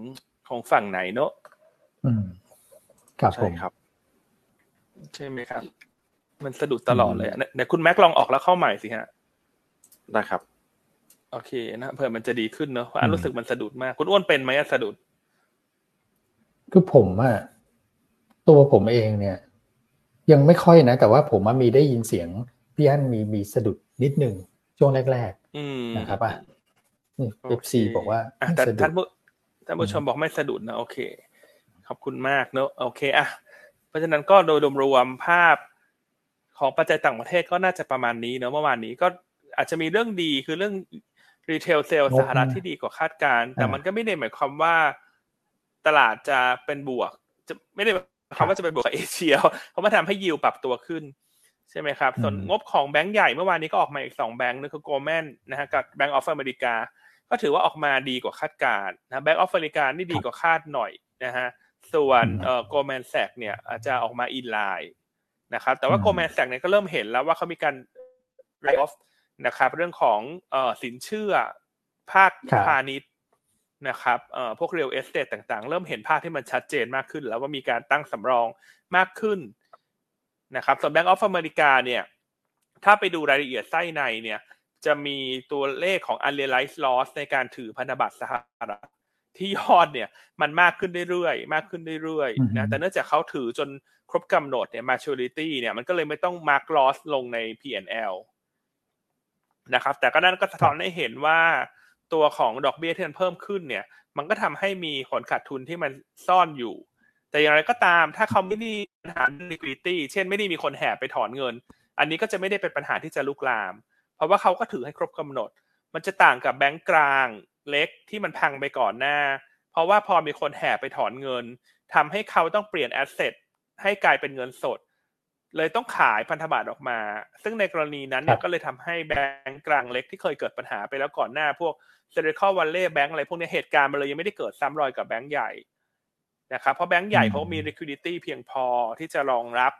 B: ของฝั่งไหนเนอะ
A: อืมครับ
C: ผมครับ
B: ใช่ไหมครับ มันสะดุดตลอดเลยเดี๋ยวคุณแม็กลองออกแล้วเข้าใหม่สิฮะ
C: ได้ครับ
B: โอเคนะเผื่อมันจะดีขึ้นเนอะเพราะอันรู้สึกมันสะดุดมาก คุณอ้วนเป็นไหมสะดุด
A: คือผมอะตัวผมเองเนี่ย ยังไม่ค่อยนะ แต่ว่าผมมีได้ยินเสียง พี่อันมีมีสะดุดนิดหนึ่งช่วงแรกๆนะครับอะนี่ FC บอกว่า
B: แต่ท่านผู้ท่านผู้ชมบอกไม่สะดุดนะโอเค ขอบคุณมากเนอะโอเคอะเพราะฉะนั้นก็โดยรวมภาพของปัจจัยต่างประเทศก็น่าจะประมาณนี้เนอะเมื่อวานนี้ก็อาจจะมีเรื่องดีคือเรื่อง retail sales สหรัฐที่ดีกว่าคาดการณ์แต่มันก็ไม่ได้หมายความว่าตลาดจะเป็นบวก จะไม่ได้คำว่าจะเป็นบวกกับเอเชีย เพราะมันทำให้ยิวปรับตัวขึ้น ใช่ไหมครับ ส่วนงบของแบงก์ใหญ่เมื่อวานนี้ก็ออกมาอีกสองแบงก์นึงคือ Goldman นะฮะกับแบงก์ออฟอเมริกา ก็ถือว่าออกมาดีกว่าคาดการณ์นะแบงก์ออฟอเมริกานี่ดีกว่าคาดหน่อยนะฮะส่วนเอ่อ Goldman Sachs เนี่ยอาจจะออกมา inline นะครับแต่ว่า Goldman Sachs เนี่ยก็เริ่มเห็นแล้วว่าเขามีการ write off นะครับเรื่องของเอ่อสินเชื่อภาคพาณิชย์นะครับเอ่อพวก real estate ต่างๆ เริ่มเห็นภาพที่มันชัดเจนมากขึ้น แล้วว่ามีการตั้งสำรองมากขึ้น นะครับส่วน Bank of America เนี่ยถ้าไปดูรายละเอียดไส้ในเนี่ยจะมีตัวเลขของ unrealized loss ในการถือพันธบัตรสหรัฐที่ยอดเนี่ยมันมากขึ้นเรื่อยๆมากขึ้นเรื่อยๆนะแต่เนื่องจากเขาถือจนครบกำหนดเนี่ย maturity เนี่ยมันก็เลยไม่ต้อง mark loss ลงใน P&L นะครับ แต่ก็นั่นก็สะท้อนให้เห็นว่าตัวของดอกเบี้ยที่มันเพิ่มขึ้นเนี่ย มันก็ทำให้มีผลขาดทุนที่มันซ่อนอยู่ แต่อย่างไรก็ตามถ้าเขาไม่มีปัญหา liquidity เช่นไม่ได้มีคนแห่ไปถอนเงิน อันนี้ก็จะไม่ได้เป็นปัญหาที่จะลุกลาม เพราะว่าเขาก็ถือให้ครบกำหนด มันจะต่างกับแบงก์กลางเล็กที่มันพังไปก่อนหน้า เพราะว่าพอมีคนแห่ไปถอนเงินทำให้เขาต้องเปลี่ยนแอสเซทให้กลายเป็นเงินสด เลยต้องขายพันธบัตรออกมา ซึ่งในกรณีนั้นเนี่ยก็เลยทำให้แบงก์กลางเล็กที่เคยเกิดปัญหาไปแล้วก่อนหน้า พวก Silicon Valley Bank อะไรพวกนี้เหตุการณ์มันเลยยังไม่ได้เกิดซ้ำรอยกับแบงก์ใหญ่ นะครับเพราะแบงก์ใหญ่เขามี liquidity เพียงพอที่จะรองรับ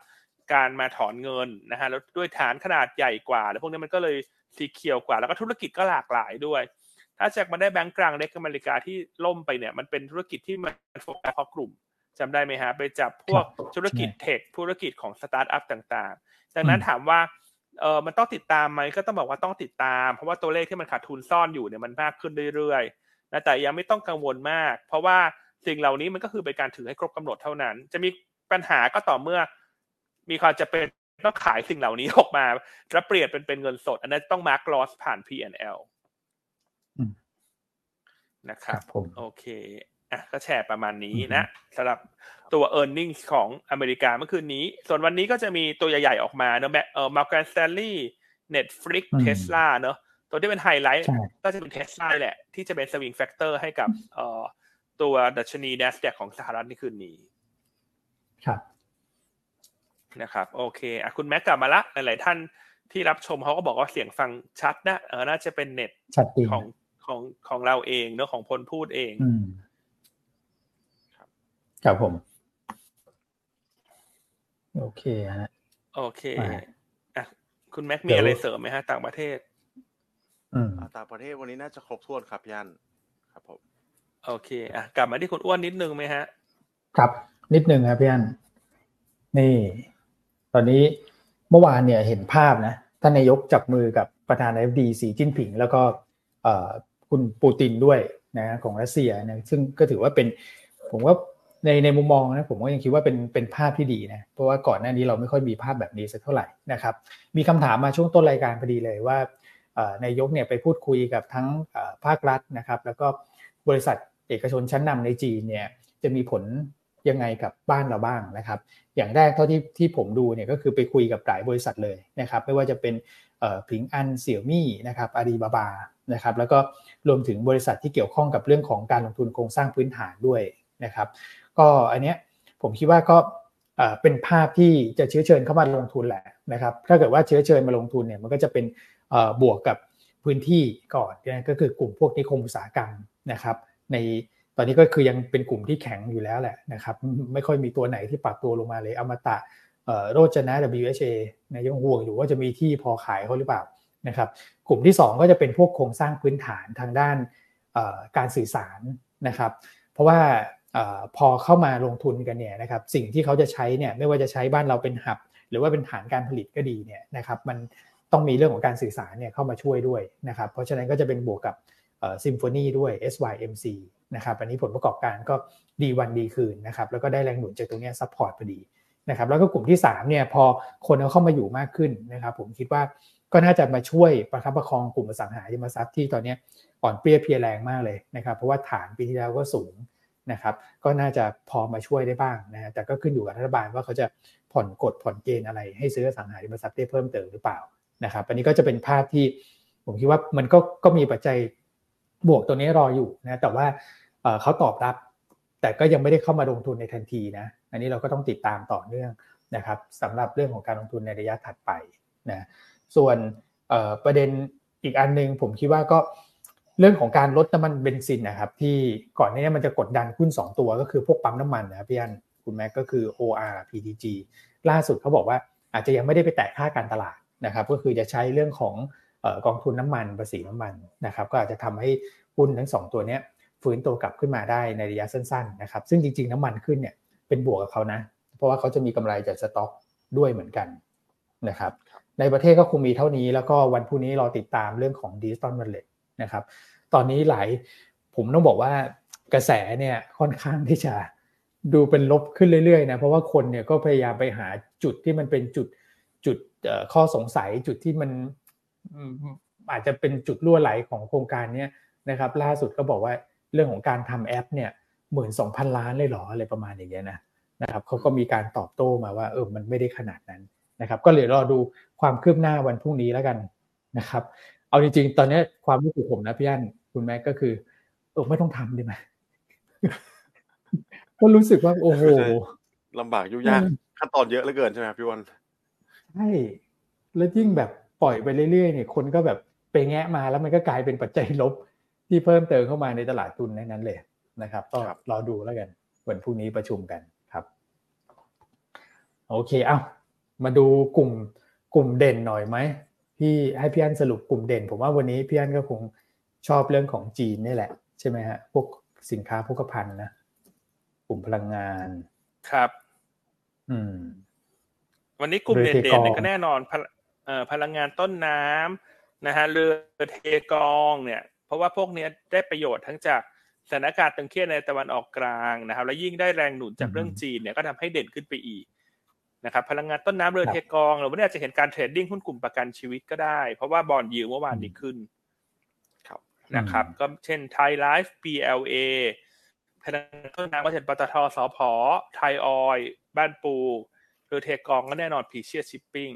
B: การมาถอนเงินนะฮะแล้วด้วยฐานขนาดใหญ่กว่า แล้วพวกนี้มันก็เลย secure กว่า แล้วก็ธุรกิจก็หลากหลายด้วย ถ้าจากมาได้แบงก์กลางเล็กอเมริกาที่ล่มไปเนี่ยมันเป็นธุรกิจที่มันโฟกัสเพาะกลุ่มจำได้ไหมฮะไปจับพวกธุรกิจ tech ธุรกิจของสตาร์ทอัพต่างๆ ดังนั้นถามว่าเออมันต้องติดตามไหมก็ต้องบอกว่าต้องติดตาม เพราะว่าตัวเลขที่มันขาดทุนซ่อนอยู่เนี่ยมันมากขึ้นเรื่อยๆนะแต่ยังไม่ต้องกังวลมาก เพราะว่า สิ่งเหล่านี้มันก็คือเป็นการถือให้ครบกำหนดเท่านั้น จะมีปัญหาก็ต่อเมื่อ มีความจำเป็นต้องขายสิ่งเหล่านี้ออกมาแล้วเปลี่ยนเป็นเป็นเงินสด อันนั้นต้อง mark loss ผ่าน P&L นะครับโอเคอะก็แชร์ประมาณนี้นะสำหรับตัว e a r n i n g ของอเมริกาเมื่อคืนนี้ ส่วนวันนี้ก็จะมีตัวใหญ่ๆออกมาเนอะเออ Morgan Stanley Netflix Tesla เนอะตัวที่เป็นไฮไลท์ก็จะเป็นเทสลาแหละ ที่จะเป็น swing factor ให้กับเอ่อ ตัวดัชนี NASDAQ ของสหรัฐในคืนนี้
A: ครับ
B: นะครับ โอเคอะคุณแม็กกลับมาละ หลาย ๆ ท่านที่รับชมเขาก็บอกว่าเสียงฟังชัดนะเออน่าจะเป็นเน็ตของของของเราเองเนอะของคนพูดเอง
A: อืมครับผม โอเคฮะ
B: โอเคอะคุณแม็กมีอะไรเสริมไหมฮะ ต่างประเทศ
A: อืม
C: ต่างประเทศวันนี้น่าจะครบถ้วนครับย่านครับผม
B: โอเคอะกลับมาที่คุณอ้วนนิดนึงไหมฮะ
A: ครับ นิดนึงครับพี่อันนี่ ตอนนี้เมื่อวานเนี่ยเห็นภาพนะท่านนายกจับมือกับประธานาธิบดีสีจิ้นผิง แล้วก็คุณปูตินด้วยนะของรัสเซียนะซึ่งก็ถือว่าเป็น ผมว่าในในมุมมองนะผมก็ยังคิดว่าเป็นเป็นภาพที่ดีนะเพราะว่าก่อนหน้านี้เราไม่ค่อยมีภาพแบบนี้สักเท่าไหร่นะครับ มีคำถามมาช่วงต้นรายการพอดีเลยว่านายกเนี่ยไปพูดคุยกับทั้งภาครัฐนะครับ แล้วก็บริษัท เอกชนชั้นนำในจีนเนี่ยจะมีผลยังไงกับบ้านเราบ้างนะครับ อย่างแรกเท่าที่ที่ผมดูเนี่ยก็คือไปคุยกับหลายบริษัทเลยนะครับ ไม่ว่าจะเป็นผิงอันเสี่ยวมี่นะครับอาลีบาบานะครับ แล้วก็รวมถึงบริษัทที่เกี่ยวข้องกับเรื่องของการลงทุนโครงสร้างพื้นฐานด้วยนะครับ ก็อันเนี้ยผมคิดว่าก็เป็นภาพที่จะเชื้อเชิญเข้ามาลงทุนแหละนะครับ ถ้าเกิดว่าเชื้อเชิญมาลงทุนเนี่ยมันก็จะเป็นบวกกับพื้นที่ก่อนก็คือกลุ่มพวกนิคมอุตสาหกรรมนะครับ ในตอนนี้ก็คือยังเป็นกลุ่มที่แข็งอยู่แล้วแหละนะครับ ไม่ค่อยมีตัวไหนที่ปรับตัวลงมาเลยอมตะโรจนะ WHA นะยังห่วงอยู่ว่าจะมีที่พอขายเขาหรือเปล่านะครับ กลุ่มที่ 2 ก็จะเป็นพวกโครงสร้างพื้นฐานทางด้านการสื่อสารนะครับ เพราะว่าพอเข้ามาลงทุนกันเนี่ยนะครับสิ่งที่เขาจะใช้เนี่ยไม่ว่าจะใช้บ้านเราเป็น hub หรือว่าเป็นฐานการผลิตก็ดีเนี่ยนะครับมันต้องมีเรื่องของการสื่อสารเนี่ยเข้ามาช่วยด้วยนะครับ เพราะฉะนั้นก็จะเป็นบวกกับ Symphony ด้วย SYMC นะครับอันนี้ผลประกอบการก็ดีวันดีคืนนะครับแล้วก็ได้แรงหนุนจากตรงนี้ support พอดีนะครับแล้วก็กลุ่มที่3เนี่ยพอคนเขาเข้ามาอยู่มากขึ้นนะครับผมคิดว่าก็น่าจะมาช่วยประคับประคองกลุ่มอสังหาริมทรัพย์ที่ตอนนี้อ่อนเปรี้ยเพียแรงมากเลยนะครับเพราะว่าฐานปีที่แล้วก็สูงนะครับก็น่าจะพอมาช่วยได้บ้างนะแต่ก็ขึ้นอยู่กับรัฐบาลว่าเขาจะผ่อนกฎผ่อนเกณฑ์อะไร ให้ซื้ออสังหาริมทรัพย์ได้เพิ่มเติมหรือเปล่านะครับอันนี้ก็จะเป็นภาพที่ผมคิดว่ามันก็ก็มีปัจจัย บวกตัวนี้รออยู่นะแต่ว่าเขาตอบรับ แต่ก็ยังไม่ได้เข้ามาลงทุนในทันทีนะอันนี้เราก็ต้องติดตามต่อเนื่องนะครับสำหรับเรื่องของการลงทุนในระยะถัดไปนะส่วนประเด็นอีกอันนึงผมคิดว่าก็เรื่องของการลดน้ำมันเบนซินนะครับที่ก่อนหน้านี้มันจะกดดันหุ้น2 ตัวก็คือพวกปั๊มน้ำมันนะพี่อันคุณแม็กก็คือ OR PTG ล่าสุดเขาบอกว่าอาจจะยังไม่ได้ไปแตะค่าการตลาดนะครับก็คือจะใช้เรื่องของ กองทุนน้ำมันภาษีน้ำมันนะครับก็อาจจะทำให้หุ้นทั้ง 2 ตัวนี้ฟื้นตัวกลับขึ้นมาได้ในระยะสั้นๆนะครับซึ่งจริงๆน้ำมันขึ้นเนี่ยเป็นบวกกับเขานะ เพราะว่าเขาจะมีกำไรจากสต็อกด้วยเหมือนกันนะครับในประเทศก็คงมีเท่านี้แล้วก็วันพรุ่งนี้รอติดตามเรื่องของดิจิตอลวอลเล็ตนะครับตอนนี้หลายผมต้องบอกว่ากระแสเนี่ยค่อนข้างที่จะดูเป็นลบขึ้นเรื่อยๆนะเพราะว่าคนเนี่ยก็พยายามไปหาจุดที่มันเป็นจุดจุดข้อสงสัยจุดที่มัน อาจจะเป็นจุดรั่วไหลของโครงการนี้นะครับ ล่าสุดก็บอกว่าเรื่องของการทำแอปเนี่ยหมื่นสองพันล้านเลยหรออะไรประมาณอย่างเงี้ยนะนะครับเขาก็มีการตอบโต้มาว่าเออมันไม่ได้ขนาดนั้นนะครับ ก็เลยรอดูความคืบหน้าวันพรุ่งนี้แล้วกันนะครับ เอาจริงๆ ตอนนี้ความรู้สึกผมนะพี่อันคุณแม่ก็คือเออไม่ต้องทำได้ไหมก็รู้สึกว่าโอ้โห
C: ลำบากยุ่งยากขั้นตอนเยอะเหลือเกินใช่ไหมพี่วัน
A: ใช่แล้วยิ่งแบบ ปล่อยไปเรื่อยๆเนี่ยคนก็แบบไปแงะมาแล้วมันก็กลายเป็นปัจจัยลบที่เพิ่มเติมเข้ามาในตลาดทุนนั้นเลยนะครับก็รอดูแล้วกันวันพรุ่งนี้ประชุมกันครับ โอเคเอามาดูกลุ่มกลุ่มเด่นหน่อยไหมพี่ให้พี่อันสรุปกลุ่มเด่น ผมว่าวันนี้พี่อันก็คงชอบเรื่องของจีนนี่แหละ ใช่ไหมฮะพวกสินค้าพวกพันนะกลุ่มพลังงาน
B: ครับ
A: อืม
B: วันนี้กลุ่มเด่นๆก็แน่นอน พลังงานต้นน้ำนะฮะเรือเทกองเนี่ยเพราะว่าพวกนี้ได้ประโยชน์ทั้งจากสถานการณ์ตึงเครียดในตะวันออกกลางนะครับ แล้วยิ่งได้แรงหนุนจากเรื่องจีนเนี่ยก็ทำให้เด่นขึ้นไปอีกนะครับพลังงานต้นน้ำเรือเทกองเราไม่ได้จะเห็นการเทรดดิ้งหุ้นกลุ่มประกันชีวิตก็ได้ เพราะว่าบอลยิวเมื่อวานนี้ขึ้นนะครับก็เช่นไทยไลฟ์ PLA พลังงานต้นน้ำก็เช่นปตทสพไทยออย บ้านปูเรือเทกองก็แน่นอนพีเชียชิปปิ้ง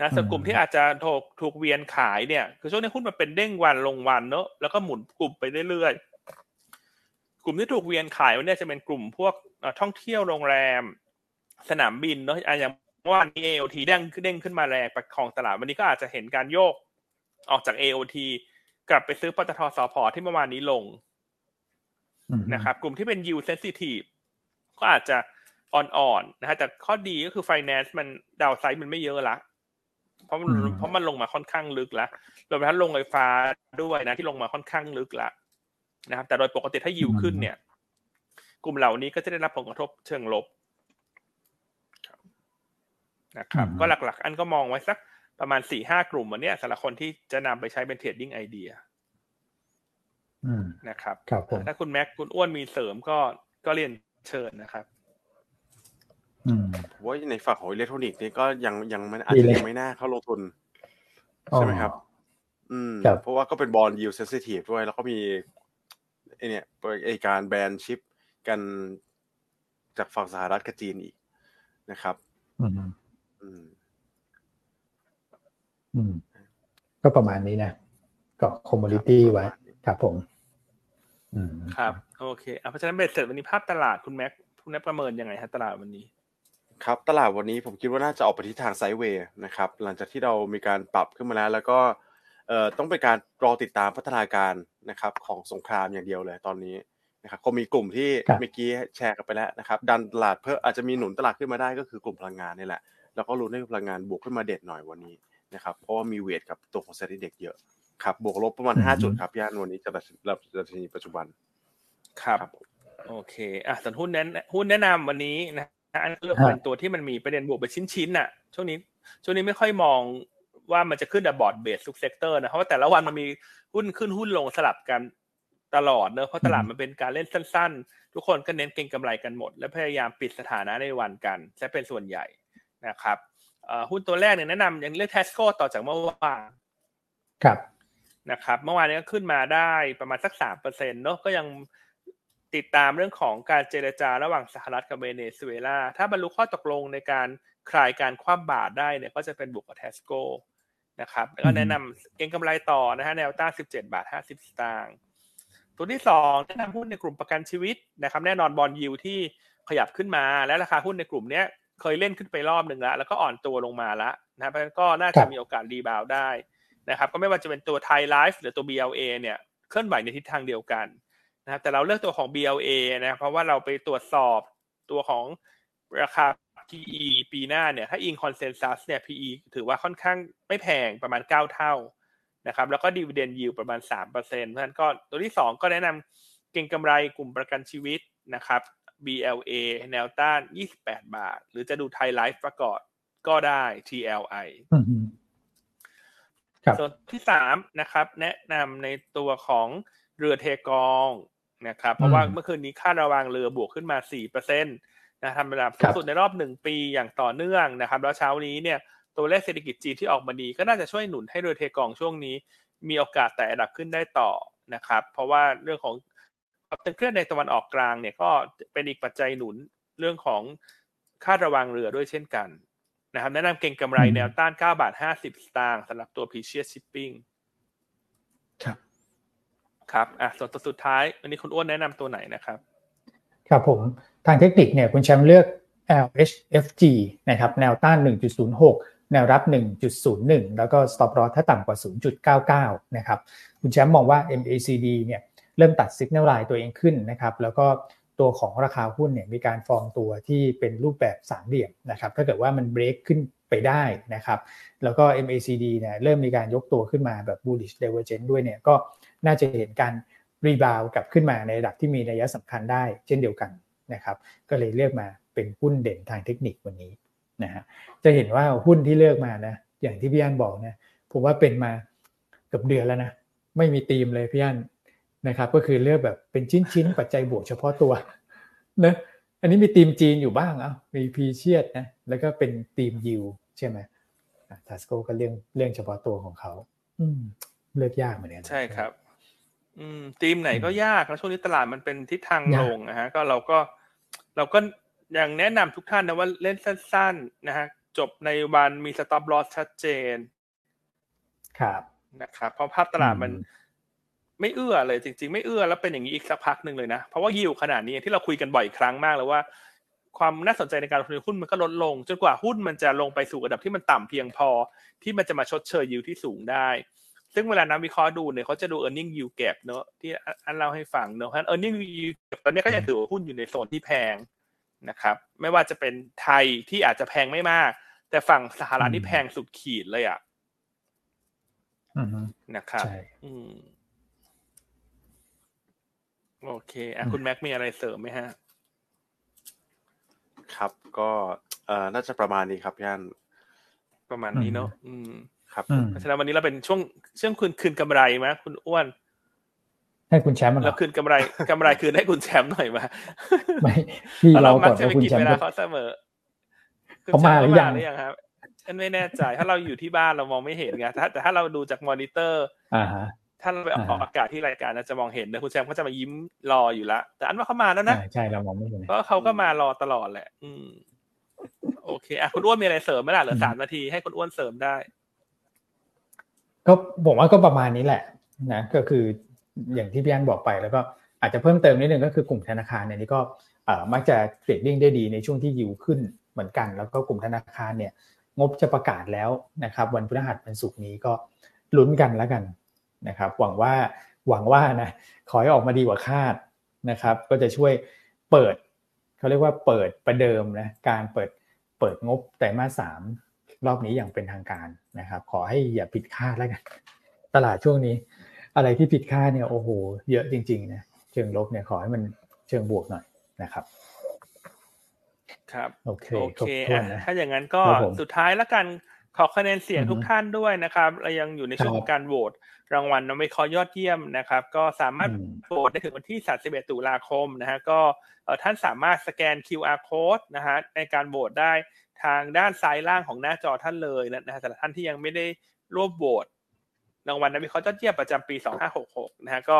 B: นะส่วนกลุ่มที่อาจจะถูกถูกเวียนขายเนี่ย คือช่วงนี้หุ้นมันเป็นเด้งวันลงวันเนอะแล้วก็หมุนกลุ่มไปเรื่อยๆ กลุ่มที่ถูกเวียนขายวันนี้จะเป็นกลุ่มพวกท่องเที่ยวโรงแรม สนามบินเนาะอย่างเมื่อวานนี้ AOT เด้งเด้งขึ้นมาแรงประคองตลาดวันนี้ก็อาจจะเห็นการโยกออกจาก AOT กลับไปซื้อปตทสพที่เมื่อวานนี้ลงนะครับ กลุ่มที่เป็น yield sensitive ก็อาจจะอ่อนๆนะฮะแต่ข้อดีก็คือ finance มันดาวไซด์มันไม่เยอะละ เพราะมันเพราะมันลงมาค่อนข้างลึกแล้วรวมทั้งลงไฟฟ้าด้วยนะที่ลงมาค่อนข้างลึกแล้วนะครับ แต่โดยปกติถ้ายิวขึ้นเนี่ย กลุ่มเหล่านี้ก็จะได้รับผลกระทบเชิงลบนะครับ ก็หลักๆ อันก็มองไว้สักประมาณสี่ห้ากลุ่มวันนี้สำหรับคนที่จะนำไปใช้เป็น trading idea นะครับ
A: ครับผม
B: ถ้าคุณแม็กคุณอ้วนมีเสริมก็ก็เรียนเชิญนะครับ
C: ผม ว่าในฝั่งของอิเล็กทรอนิกส์นี่ก็ยังยังมันอาจจะยังไม่น่าเข้าลงทุน ใช่ไหมครับ อืมเพราะว่าก็เป็น bond yield sensitive ด้วย แล้วก็มีไอเนี่ยไอการแบนชิปกันจากฝั่งสหรัฐกับจีนอีกนะครับ
A: อืมอืมก็ประมาณนี้นะก็ community ไว้ครับผม อืม
B: ครับ โอเคเพราะฉะนั้นเบ็ดเสร็จวันนี้ภาพตลาดคุณแม็กคุณแม็กประเมินยังไงฮะตลาดวันนี้
C: ครับตลาดวันนี้ผมคิดว่าน่าจะออกไปทิศทาง sideways นะครับหลังจากที่เรามีการปรับขึ้นมาแล้วแล้วก็เอ่อต้องเป็นการรอติดตามพัฒนาการนะครับของสงครามอย่างเดียวเลยตอนนี้นะครับคงมีกลุ่มที่เมื่อกี้แชร์กันไปแล้วนะครับ ดันตลาดเพิ่มอาจจะมีหนุนตลาดขึ้นมาได้ก็คือกลุ่มพลังงานนี่แหละ แล้วก็รู้ให้พลังงานบวกขึ้นมาเด็ดหน่อยวันนี้นะครับเพราะว่ามีเวทกับตัวของเซ็นดีเด็กเยอะครับบวกลบประมาณห้าจุดครับย่านวันนี้จะดัชนีปัจจุบัน
B: ครับ โอเคอะส่วนหุ้นแนะหุ้นแนะนำวันนี้นะ อันเลือกเป็นตัวที่มันมีประเด็นบวกไปชิ้นๆน่ะ ช่วงนี้ ช่วงนี้ไม่ค่อยมองว่ามันจะขึ้นแต่ broad base ทุก sector นะเพราะว่าแต่ละวันมันมีหุ้นขึ้นหุ้นลงสลับกันตลอดเนอะเพราะตลาดมันเป็นการเล่นสั้น ๆ ทุกคนก็เน้นเก็งกำไรกันหมด และพยายามปิดสถานะในวันกันจะเป็นส่วนใหญ่นะครับหุ้นตัวแรกเนี่ยแนะนำอย่างเลือก TASCO ต่อจากเมื่อวาน
A: ครับ
B: นะครับ เมื่อวานนี้ก็ขึ้นมาได้ประมาณสักสามเปอร์เซ็นต์เนาะก็ยัง ติดตามเรื่องของการเจรจาระหว่างสหรัฐกับเวเนซุเอลา ถ้าบรรลุข้อตกลงในการคลายการคว่ำบาตรได้เนี่ยก็จะเป็นบวกกับ TASCO นะครับ แล้วก็แนะนำเก็งกำไรต่อนะฮะแนวต้าน17 บาท 50 สตางค์ ตัวที่สองแนะนำหุ้นในกลุ่มประกันชีวิตนะครับ แน่นอน bond yield ที่ขยับขึ้นมา และราคาหุ้นในกลุ่มนี้เคยเล่นขึ้นไปรอบหนึ่งแล้ว แล้วก็อ่อนตัวลงมาแล้วนะเพราะฉะนั้นก็น่าจะมีโอกาส rebound ได้นะครับ ก็ไม่ว่าจะเป็นตัว Thai Life หรือตัว BLA เนี่ยเคลื่อนไหวในทิศทางเดียวกัน นะครับแต่เราเลือกตัวของ BLA นะเพราะว่าเราไปตรวจสอบตัวของราคา PE ปีหน้าเนี่ยถ้าอิงคอนเซนแซสเนี่ย PE ถือว่าค่อนข้างไม่แพงประมาณ 9 เท่านะครับแล้วก็ดีเวเดนยิวประมาณ 3%เพราะฉะนั้นก็ตัวที่ 2 ก็แนะนำเก่งกำไรกลุ่มประกันชีวิตนะครับ BLA แนวต้าน 28 บาท หรือจะดูไทยไลฟ์ประกอบก็ได้ TLI ส่วนที่สามนะครับ แนะนำในตัวของเรือเทกอง นะครับ เพราะว่าเมื่อคืนนี้ค่าระวังเรือบวกขึ้นมา4%เปอร์เซ็นตนะทำระดับสูงสุดในรอบหนึ่งปีอย่างต่อเนื่องนะครับ แล้วเช้านี้เนี่ยตัวเลขเศรษฐกิจจีนที่ออกมาดีก็น่าจะช่วยหนุนให้เรือเทกองช่วงนี้ มีโอกาสแต่ระดับขึ้นได้ต่อนะครับ เพราะว่าเรื่องของตึงเคลื่อนในตะวันออกกลางเนี่ยก็เป็นอีกปัจจัยหนุนเรื่องของค่าระวังเรือด้วยเช่นกันนะครับแนะนำเก่งกำไรแนวต้าน9บาท50สตางค์สำหรับตัว p ีเชีย Shipping
A: ครับ
B: ครับอะส่วนตัวสุดท้ายวันนี้คุณอ้วนแนะนำตัวไหนนะครับ
A: ครับผมทางเทคนิคเนี่ยคุณแชมป์เลือก LHFG นะครับแนวต้าน 1.06 แนวรับ 1.01 แล้วก็ stop loss ถ้าต่ำกว่า 0.99 นะครับคุณแชมป์มองว่า MACD เนี่ยเริ่มตัด signal line ตัวเองขึ้นนะครับแล้วก็ตัวของราคาหุ้นเนี่ยมีการฟองตัวที่เป็นรูปแบบสามเหลี่ยมนะครับถ้าเกิดว่ามันเบรกขึ้นไปได้นะครับแล้วก็ MACD เนี่ยเริ่มมีการยกตัวขึ้นมาแบบ bullish divergence ด้วยเนี่ยก็ น่าจะเห็นการรีบาวกลับขึ้นมาในระดับที่มีนัยสำคัญได้เช่นเดียวกันนะครับ ก็เลยเลือกมาเป็นหุ้นเด่นทางเทคนิควันนี้นะฮะจะเห็นว่าหุ้นที่เลือกมานะอย่างที่พี่อันบอกนะผมว่าเป็นมาเกือบเดือนแล้วนะไม่มีธีมเลยพี่อันนะครับก็คือเลือกแบบเป็นชิ้นๆปัจจัยบวกเฉพาะตัวนะอันนี้มีธีมจีนอยู่บ้างเอะมีพีเชียดนะแล้วก็เป็นธีมยิวใช่ไหมทัสโกก็เรื่องเรื่องเฉพาะตัวของเขา อืมเลือกยากเหมือนกัน
B: ใช่ครับ อืมธีมไหนก็ยากแล้วช่วงนี้ตลาดมันเป็นทิศทางลงนะฮะ ก็เราก็เราก็ยังแนะนำทุกท่านนะว่าเล่นสั้น ๆ นะฮะ จบในวันมีสต็อปลอสชัดเจน
A: ครับ
B: นะครับเพราะภาพตลาดมันไม่เอื้อเลยจริง ๆ ไม่เอื้อแล้วเป็นอย่างนี้อีกสักพักหนึ่งเลยนะ เพราะว่ายิวขนาดนี้ที่เราคุยกันบ่อยครั้งมากแล้วว่า ความน่าสนใจในการลงทุนหุ้นมันก็ลดลง จนกว่าหุ้นมันจะลงไปสู่ระดับที่มันต่ำเพียงพอ ที่มันจะมาชดเชยยิวที่สูงได้ ซึ่งเวลานักวิเคราะห์ดูเนี่ยเขาจะดู e a r n i n g yield gap เนอะที่อันเล่าให้ฟังเนอะเพราะ e a r n i n g yield gap ตอนนี้ก็จะถือว่าหุ้นอยู่ในโซนที่แพงนะครับ ไม่ว่าจะเป็นไทยที่อาจจะแพงไม่มาก แต่ฝั่งสหรัฐที่แพงสุดขีดเลยอะนะครับอืมโอเคอะคุณแม็กมีอะไรเสริมไหมฮะ
C: ครับ ก็เอ่อน่าจะประมาณนี้ครับพี่อัน
B: ประมาณนี้เนาะอืม
C: ครับ
B: เพราะฉะนั้นวันนี้เราเป็นช่วงช่วงคืนคืนกำไรไหมคุณอ้วน
A: ให้คุณแชมป์
B: เราคืนกำไรกำไรคืนให้คุณแชมป์หน่อยมา
A: ไม่พี่เราก่อน
B: ว่าคุณแชมป์เขาเสมอ
A: เขามาหรือยัง
B: หรือยังครับอันไม่แน่ใจ ถ้าเราอยู่ที่บ้านเรามองไม่เห็นไงแต่ถ้าเราดูจากมอนิเตอร์
A: อ่าฮะ
B: ถ้าเราไปออกอากาศที่รายการจะมองเห็นนะคุณแซมเขาจะมายิ้มรออยู่ละแต่อันว่าเขามาแล้วนะ
A: ใช่เรามองไม่เห็น
B: เพราะเขาก็มารอตลอดแหละ อืม โอเคอะคุณอ้วนมีอะไรเสริมไหมล่ะเหลือสามนาทีให้คุณอ้วนเสริมได้
A: ก็ผมว่าก็ประมาณนี้แหละนะก็คืออย่างที่พี่อันบอกไปแล้วก็อาจจะเพิ่มเติมนิดนึงก็คือกลุ่มธนาคารเนี่ยนี่ก็มักจะเทรดดิ้งได้ดีในช่วงที่ยิวขึ้นเหมือนกัน แล้วก็กลุ่มธนาคารเนี่ยงบจะประกาศแล้วนะครับ วันพฤหัสวันศุกร์นี้ก็ลุ้นกันแล้วกันนะครับ หวังว่าหวังว่านะขอให้ออกมาดีกว่าคาดนะครับ ก็จะช่วยเปิดเขาเรียกว่าเปิดประเดิมนะการเปิดเปิดงบไตรมาสสาม รอบนี้อย่างเป็นทางการนะครับ ขอให้อย่าผิดคาดแล้วกันตลาดช่วงนี้ อะไรที่ผิดคาดเนี่ยโอ้โหเยอะจริงๆนะเชิงลบเนี่ยขอให้มันเชิงบวกหน่อยนะครับ
B: ครับ
A: โอเค
B: โอเคถ้าอย่างนั้นก็สุดท้ายแล้วกันขอคะแนนเสียงทุกท่านด้วยนะครับเรายังอยู่ในช่วงของการโหวตรางวัลนวิเคราะห์ยอดเยี่ยมนะครับ ก็สามารถโหวตได้ถึงวันที่ 31 ตุลาคมนะฮะก็ท่านสามารถสแกน QR code นะฮะในการโหวตได้ ทางด้านซ้ายล่างของหน้าจอท่านเลยนะฮะสำหรับท่านที่ยังไม่ได้ร่วมโหวตรางวัลนักวิเคราะห์ยอดเยี่ยมประจำปี 2566 นะฮะก็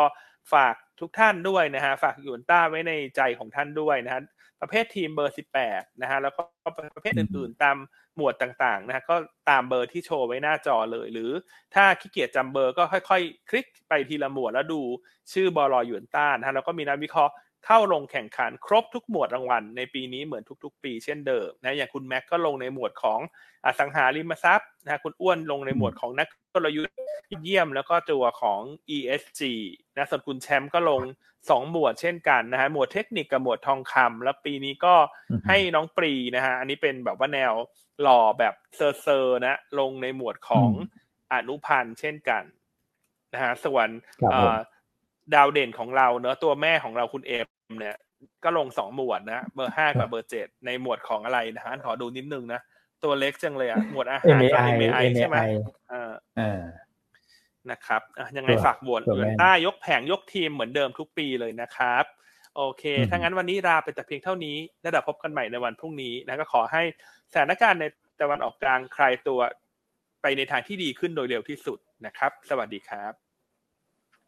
B: ฝากทุกท่านด้วยนะฮะฝากหยูนต้าไว้ในใจของท่านด้วยนะฮะประเภททีมเบอร์ 18 นะฮะแล้วก็ประเภทอื่นๆ ตามหมวดต่างๆนะฮะก็ตามเบอร์ที่โชว์ไว้หน้าจอเลย หรือถ้าขี้เกียจจำเบอร์ก็ค่อยๆ คลิกไปทีละหมวดแล้วดูชื่อบอลอยวนต้านนะฮะแล้วก็มีนักวิเคราะห์ เข้าลงแข่งขันครบทุกหมวดรางวัล ในปีนี้เหมือนทุกๆ ปีเช่นเดิมนะอย่างคุณแม็กก็ลงในหมวดของอสังหาริมทรัพย์นะคุณอ้วนลงในหมวดของนักกลยุทธ์เยี่ยมแล้วก็ตัวของ ESG นะส่วนคุณแชมป์ก็ลงสองหมวดเช่นกันนะฮะหมวดเทคนิคกับหมวดทองคำแล้วปีนี้ก็ให้น้องปรีนะฮะอันนี้เป็นแบบว่าแนวหล่อแบบเซอร์เซอร์นะลงในหมวดของอนุพันธ์เช่นกันนะฮะส่วน ดาวเด่นของเราเนอะตัวแม่ของเราคุณเอมเนี่ย ก็ลงสองหมวดนะเบอร์ห้ากับเบอร์เจ็ดในหมวดของอะไรนะฮะขอดูนิดนึงนะตัวเล็กจังเลยอะหมวดอาหาร
A: MAI
B: ใช่ไหมอ่านะครับยังไงฝากบวชหยวนต้ายกแผงยกทีมเหมือนเดิมทุกปีเลยนะครับ โอเค ถ้างั้นวันนี้ลาไปแต่เพียงเท่านี้แล้วเดี๋ยวพบกันใหม่ในวันพรุ่งนี้นะก็ขอให้สถานการณ์ในตะวันออกกลางคลายตัวไปในทางที่ดีขึ้นโดยเร็วที่สุดนะครับ สวัสดีครับ